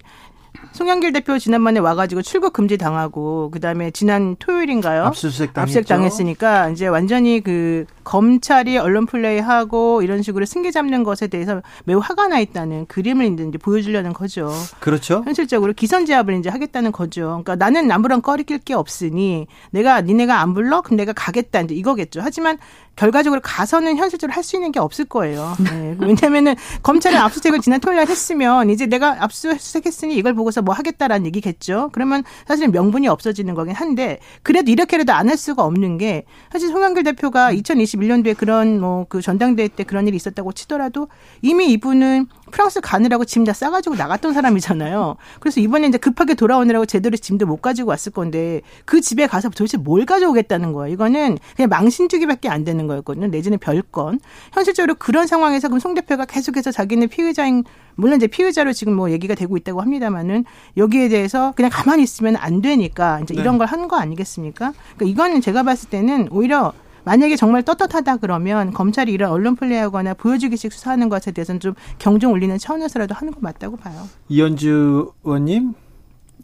송영길 대표 지난번에 와가지고 출국 금지 당하고 그다음에 지난 토요일인가요? 압수수색, 압수수색 당했으니까 이제 완전히 그 검찰이 언론 플레이하고 이런 식으로 승계 잡는 것에 대해서 매우 화가 나 있다는 그림을 이제 보여주려는 거죠. 그렇죠. 현실적으로 기선제압을 이제 하겠다는 거죠. 그러니까 나는 아무런 꺼리낄 게 없으니 내가 니네가 안 불러 그럼 내가 가겠다 이제 이거겠죠. 하지만 결과적으로 가서는 현실적으로 할 수 있는 게 없을 거예요. 네. 왜냐면은 검찰이 압수수색을 지난 토요일 날 했으면 이제 내가 압수수색했으니 이걸 보고서 뭐 하겠다라는 얘기겠죠. 그러면 사실 명분이 없어지는 거긴 한데 그래도 이렇게라도 안 할 수가 없는 게 사실 송영길 대표가 2021년도에 그런 뭐 그 전당대회 때 그런 일이 있었다고 치더라도 이미 이분은 프랑스 가느라고 짐 다 싸가지고 나갔던 사람이잖아요. 그래서 이번에 이제 급하게 돌아오느라고 제대로 짐도 못 가지고 왔을 건데 그 집에 가서 도대체 뭘 가져오겠다는 거예요. 이거는 그냥 망신주기밖에 안 되는 거였거든요. 내지는 별건. 현실적으로 그런 상황에서 그럼 송 대표가 계속해서 자기는 피의자인 물론 이제 피의자로 지금 뭐 얘기가 되고 있다고 합니다만은 여기에 대해서 그냥 가만히 있으면 안 되니까 이제 이런 네. 걸하는 거 아니겠습니까? 그러니까 이거는 제가 봤을 때는 오히려 만약에 정말 떳떳하다 그러면 검찰이 이런 언론 플레이하거나 보여주기식 수사하는 것에 대해서는 좀 경종 울리는 차원에서라도 하는 것 맞다고 봐요. 이현주 의원님.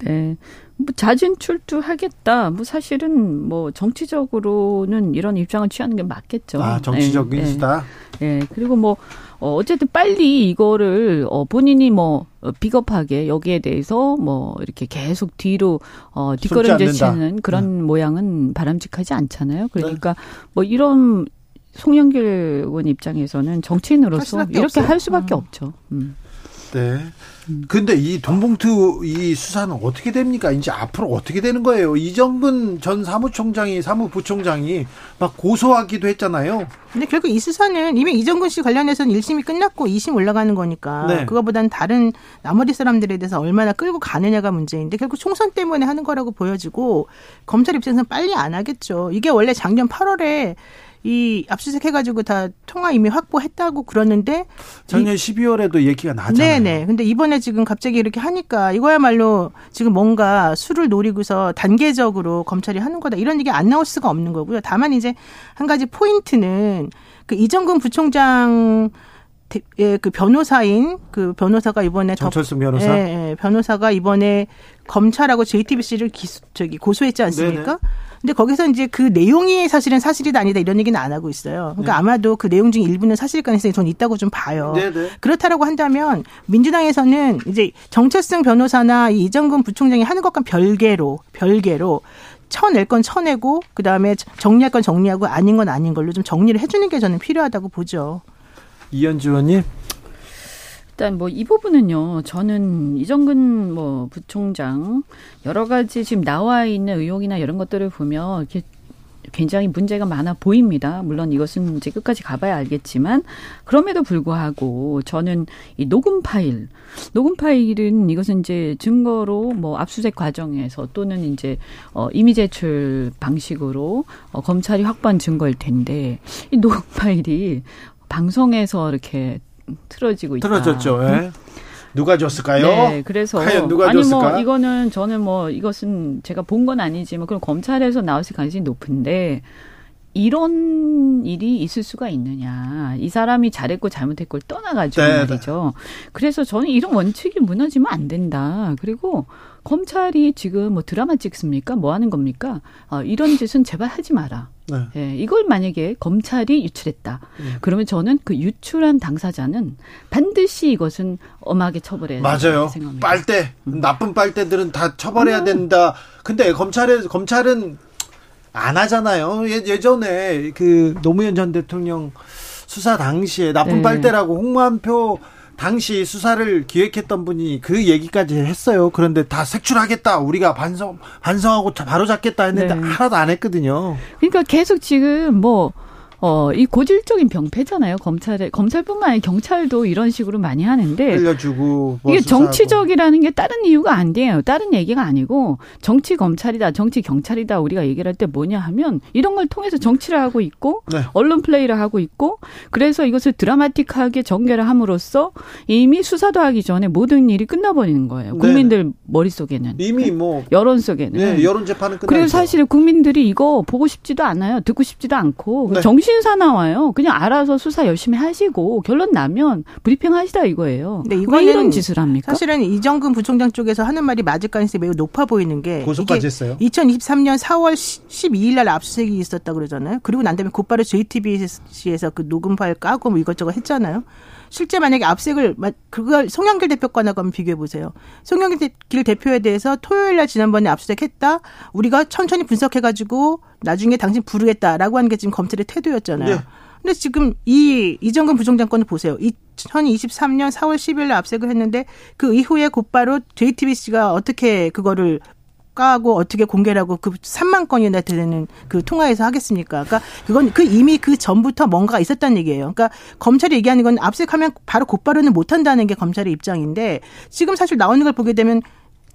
네. 뭐 자진 출두하겠다. 뭐 사실은 뭐 정치적으로는 이런 입장을 취하는 게 맞겠죠. 아, 정치적 네. 인수다. 네. 네. 그리고 뭐 어, 어쨌든 빨리 이거를 어, 본인이 뭐 어, 비겁하게 여기에 대해서 뭐 이렇게 계속 뒤로 어, 뒷걸음질 치는 그런 네. 모양은 바람직하지 않잖아요. 그러니까 네. 뭐 이런 송영길 의원 입장에서는 정치인으로서 할 이렇게 없어요. 할 수밖에 음. 없죠. 음. 네. 근데 이 돈봉투 이 수사는 어떻게 됩니까? 이제 앞으로 어떻게 되는 거예요? 이정근 전 사무총장이 사무부총장이 막 고소하기도 했잖아요. 근데 결국 이 수사는 이미 이정근 씨 관련해서는 1심이 끝났고 2심 올라가는 거니까 네. 그거보다는 다른 나머지 사람들에 대해서 얼마나 끌고 가느냐가 문제인데 결국 총선 때문에 하는 거라고 보여지고 검찰 입장에서는 빨리 안 하겠죠. 이게 원래 작년 8월에 이 압수수색 해가지고 다 통화 이미 확보했다고 그러는데 작년 12월에도 얘기가 나잖아요. 네네. 근데 이번에 지금 갑자기 이렇게 하니까 이거야말로 지금 뭔가 수를 노리고서 단계적으로 검찰이 하는 거다 이런 얘기 안 나올 수가 없는 거고요. 다만 이제 한 가지 포인트는 그 이정근 부총장 예, 그 변호사인 그 변호사가 이번에 정철승 변호사 예, 예, 변호사가 이번에 검찰하고 JTBC를 기, 저기 고소했지 않습니까? 네네. 근데 거기서 이제 그 내용이 사실은 사실이다 아니다 이런 얘기는 안 하고 있어요. 그러니까 네. 아마도 그 내용 중 일부는 사실 가능성이 전 있다고 좀 봐요. 네네. 네. 그렇다라고 한다면 민주당에서는 이제 정철승 변호사나 이정근 부총장이 하는 것과 별개로 별개로 쳐낼 건 쳐내고 그다음에 정리할 건 정리하고 아닌 건 아닌 걸로 좀 정리를 해주는 게 저는 필요하다고 보죠. 이현주 의원님. 일단 뭐 이 부분은요. 저는 이정근 뭐 부총장 여러 가지 지금 나와 있는 의혹이나 이런 것들을 보면 이렇게 굉장히 문제가 많아 보입니다. 물론 이것은 이제 끝까지 가봐야 알겠지만 그럼에도 불구하고 저는 이 녹음 파일, 녹음 파일은 이것은 이제 증거로 뭐 압수수색 과정에서 또는 이제 어 이미 제출 방식으로 어 검찰이 확보한 증거일 텐데 이 녹음 파일이 방송에서 이렇게 틀어지고 있다. 틀어졌죠. 예. 누가 줬을까요? 네, 그래서 과연 누가 아니 줬을까? 뭐 이거는 저는 뭐 이것은 제가 본 건 아니지만 그럼 검찰에서 나왔을 가능성이 높은데 이런 일이 있을 수가 있느냐. 이 사람이 잘했고 잘못했고를 떠나가지고 네, 말이죠. 그래서 저는 이런 원칙이 무너지면 안 된다. 그리고 검찰이 지금 뭐 드라마 찍습니까? 뭐 하는 겁니까? 어, 이런 짓은 제발 하지 마라. 네. 예, 이걸 만약에 검찰이 유출했다. 음. 그러면 저는 그 유출한 당사자는 반드시 이것은 엄하게 처벌해야 맞아요. 생각합니다. 빨대 나쁜 빨대들은 다 처벌해야 음. 된다. 근데 검찰에 검찰은 안 하잖아요. 예, 예전에 그 노무현 전 대통령 수사 당시에 나쁜 네. 빨대라고 홍만표 당시 수사를 기획했던 분이 그 얘기까지 했어요. 그런데 다 색출하겠다. 우리가 반성 반성하고 바로 잡겠다 했는데 네. 하나도 안 했거든요. 그러니까 계속 지금 뭐, 어, 이 고질적인 병폐잖아요. 검찰에, 검찰뿐만 아니라 경찰도 이런 식으로 많이 하는데. 알려주고 뭐 이게. 정치적이라는 게 다른 이유가 안 돼요. 다른 얘기가 아니고 정치 검찰이다, 정치 경찰이다 우리가 얘기를 할 때 뭐냐 하면 이런 걸 통해서 정치를 하고 있고 네. 언론 플레이를 하고 있고 그래서 이것을 드라마틱하게 전개를 함으로써 이미 수사도 하기 전에 모든 일이 끝나버리는 거예요. 네. 국민들 머릿속에는. 이미 뭐 여론 속에는. 네, 여론 재판은 끝났죠. 그리고 사실 국민들이 이거 보고 싶지도 않아요. 듣고 싶지도 않고 네. 정신 사 나와요. 그냥 알아서 수사 열심히 하시고 결론 나면 브리핑 하시다 이거예요. 근데 왜 이거는 이런 짓을 합니까? 사실은 이정근 부총장 쪽에서 하는 말이 맞을 가능성이 매우 높아 보이는 게 고소까지 했어요. 2023년 4월 12일 날 압수수색이 있었다 그러잖아요. 그리고 난 다음에 곧바로 JTBC에서 그 녹음 파일 까고 뭐 이것저것 했잖아요. 실제 만약에 압색을 마- 그걸 송영길 대표과하고 한번 비교해 보세요. 송영길 대표에 대해서 토요일 날 지난번에 압수수색했다. 우리가 천천히 분석해 가지고 나중에 당신 부르겠다라고 하는 게 지금 검찰의 태도였잖아요. 네. 근데 지금 이 이정근 부총장 건을 보세요. 2023년 4월 10일 날 압색을 했는데 그 이후에 곧바로 JTBC가 어떻게 그거를 까고 어떻게 공개를 하고 그 3만 건이나 되는 그 통화에서 하겠습니까? 그러니까 그건 그 이미 그 전부터 뭔가가 있었다는 얘기예요. 그러니까 검찰이 얘기하는 건 압색하면 바로 곧바로는 못 한다는 게 검찰의 입장인데 지금 사실 나오는 걸 보게 되면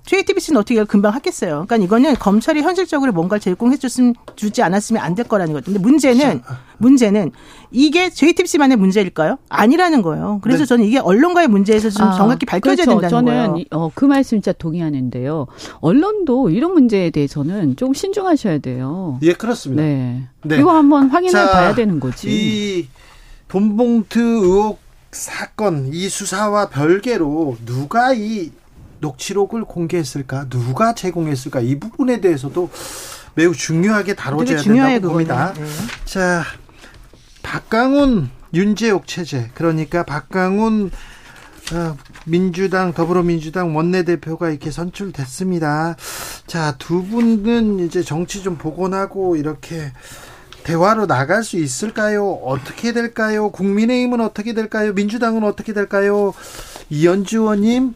JTBC는 어떻게 금방 하겠어요. 그러니까 이거는 검찰이 현실적으로 뭔가를 제공해 줬으면 주지 않았으면 안 될 거라는 거죠. 근데 문제는 문제는 이게 JTBC만의 문제일까요? 아니라는 거예요. 그래서 네. 저는 이게 언론과의 문제에서 좀 아, 정확히 밝혀져야 그렇죠. 된다는 저는 거예요. 이- 어, 그 말씀 진짜 동의하는데요. 언론도 이런 문제에 대해서는 좀 신중하셔야 돼요. 예, 그렇습니다. 네. 네. 이거 한번 확인해 자, 봐야 되는 거지. 이 돈봉투 의혹 사건 이 수사와 별개로 누가 이 녹취록을 공개했을까? 누가 제공했을까? 이 부분에 대해서도 매우 중요하게 다뤄져야 된다고 봅니다. 네. 자, 박강훈 윤재옥 체제 그러니까 박강훈 어, 민주당 더불어민주당 원내대표가 이렇게 선출됐습니다. 자, 두 분은 이제 정치 좀 복원하고 이렇게 대화로 나갈 수 있을까요? 어떻게 될까요? 국민의힘은 어떻게 될까요? 민주당은 어떻게 될까요? 이현주 의원님,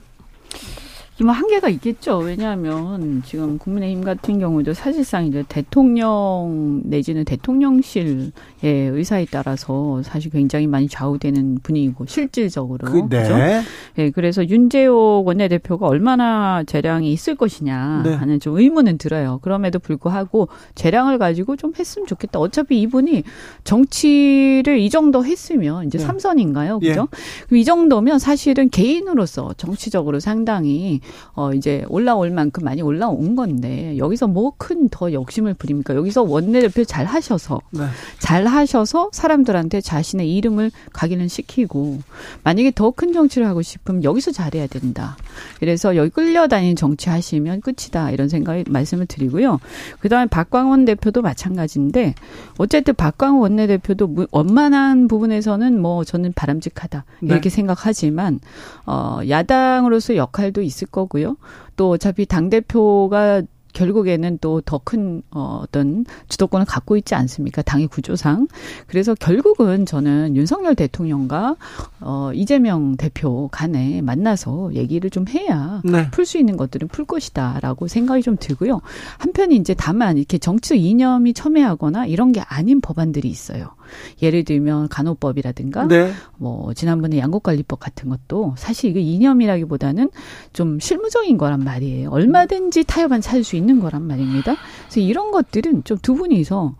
뭐 한계가 있겠죠. 왜냐하면 지금 국민의힘 같은 경우도 사실상 이제 대통령 내지는 대통령실의 의사에 따라서 사실 굉장히 많이 좌우되는 분위기고 실질적으로 그, 그죠? 네. 예, 그래서 윤재옥 원내대표가 얼마나 재량이 있을 것이냐 네. 하는 좀 의문은 들어요. 그럼에도 불구하고 재량을 가지고 좀 했으면 좋겠다. 어차피 이분이 정치를 이 정도 했으면 이제 네. 삼선인가요? 예. 그죠? 그럼 이 정도면 사실은 개인으로서 정치적으로 상당히 어 이제 올라올 만큼 많이 올라온 건데 여기서 뭐 큰 더 욕심을 부립니까? 여기서 원내대표 잘 하셔서 네. 잘 하셔서 사람들한테 자신의 이름을 각인을 시키고 만약에 더 큰 정치를 하고 싶으면 여기서 잘해야 된다. 그래서 여기 끌려다니는 정치 하시면 끝이다 이런 생각을 말씀을 드리고요. 그다음에 박광원 대표도 마찬가지인데 어쨌든 박광원 원내대표도 무- 원만한 부분에서는 뭐 저는 바람직하다 네. 이렇게 생각하지만 어 야당으로서 역할도 있을 거 고요. 또 어차피 당 대표가 결국에는 또 더큰 어, 어떤 주도권을 갖고 있지 않습니까? 당의 구조상. 그래서 결국은 저는 윤석열 대통령과 어, 이재명 대표 간에 만나서 얘기를 좀 해야 네. 풀수 있는 것들은 풀 것이다라고 생각이 좀 들고요. 한편 이제 다만 이렇게 정치적 이념이 첨예하거나 이런 게 아닌 법안들이 있어요. 예를 들면 간호법이라든가 네. 뭐 지난번에 양곡관리법 같은 것도 사실 이게 이념이라기보다는 좀 실무적인 거란 말이에요. 얼마든지 타협안 찾을 수 있는 거란 말입니다. 그래서 이런 것들은 좀 두 분이서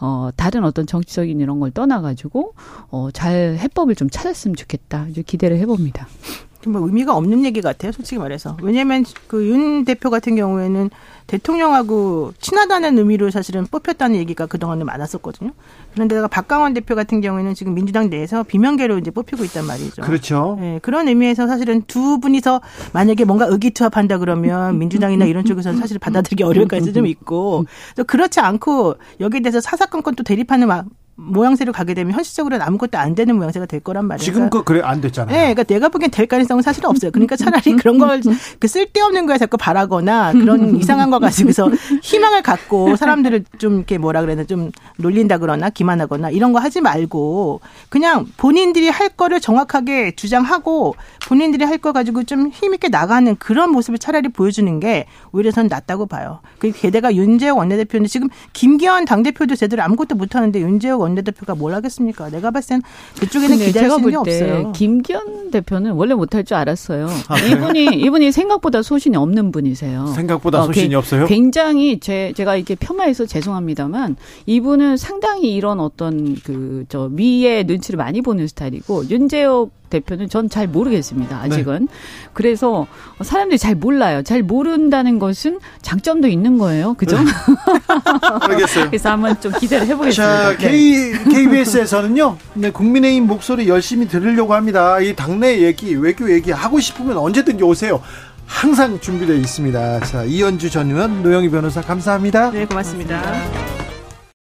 어 다른 어떤 정치적인 이런 걸 떠나 가지고 어잘 해법을 좀 찾았으면 좋겠다. 이제 기대를 해 봅니다. 뭐 의미가 없는 얘기 같아요, 솔직히 말해서. 왜냐하면 그 윤 대표 같은 경우에는 대통령하고 친하다는 의미로 사실은 뽑혔다는 얘기가 그동안은 많았었거든요. 그런데다가 박강원 대표 같은 경우에는 지금 민주당 내에서 비명계로 이제 뽑히고 있단 말이죠. 그렇죠. 네, 그런 의미에서 사실은 두 분이서 만약에 뭔가 의기투합한다 그러면 민주당이나 이런 쪽에서는 사실 받아들이기 어려울 가능성이 좀 있고 그렇지 않고 여기에 대해서 사사건건 또 대립하는 모양새로 가게 되면 현실적으로는 아무것도 안 되는 모양새가 될 거란 말이에요. 지금 그 그래 안 됐잖아요. 네, 그러니까 내가 보기엔 될 가능성은 사실 없어요. 그러니까 차라리 그런 걸 그 쓸데없는 거에 자꾸 바라거나 그런 이상한 거 가지고서 희망을 갖고 사람들을 좀 이렇게 뭐라 그래야 좀 놀린다 그러나 기만하거나 이런 거 하지 말고 그냥 본인들이 할 거를 정확하게 주장하고 본인들이 할 거 가지고 좀 힘있게 나가는 그런 모습을 차라리 보여주는 게 오히려 전 낫다고 봐요. 그 게다가 윤재욱 원내대표는 지금 김기현 당대표도 제대로 아무것도 못하는데 윤재욱 원내대표가 뭘 하겠습니까? 내가 봤을 땐 그쪽에는 기대할 수 있는 게 없어요. 김기현 대표는 원래 못할 줄 알았어요. 아, 이분이 이분이 생각보다 소신이 없는 분이세요. 생각보다 어, 소신이 게, 없어요? 굉장히 제 제가 이렇게 폄하해서 죄송합니다만 이분은 상당히 이런 어떤 그저 위의 눈치를 많이 보는 스타일이고 윤재욱 대표는 전 잘 모르겠습니다. 아직은. 네. 그래서 사람들이 잘 몰라요. 잘 모른다는 것은 장점도 있는 거예요. 그죠? 네. 알겠어요. 그래서 한번 좀 기대를 해보겠습니다. 자, K, KBS에서는요, 네, 국민의힘 목소리 열심히 들으려고 합니다. 이 당내 얘기, 외교 얘기 하고 싶으면 언제든지 오세요. 항상 준비되어 있습니다. 자, 이현주 전 의원, 노영희 변호사 감사합니다. 네, 고맙습니다. 고맙습니다.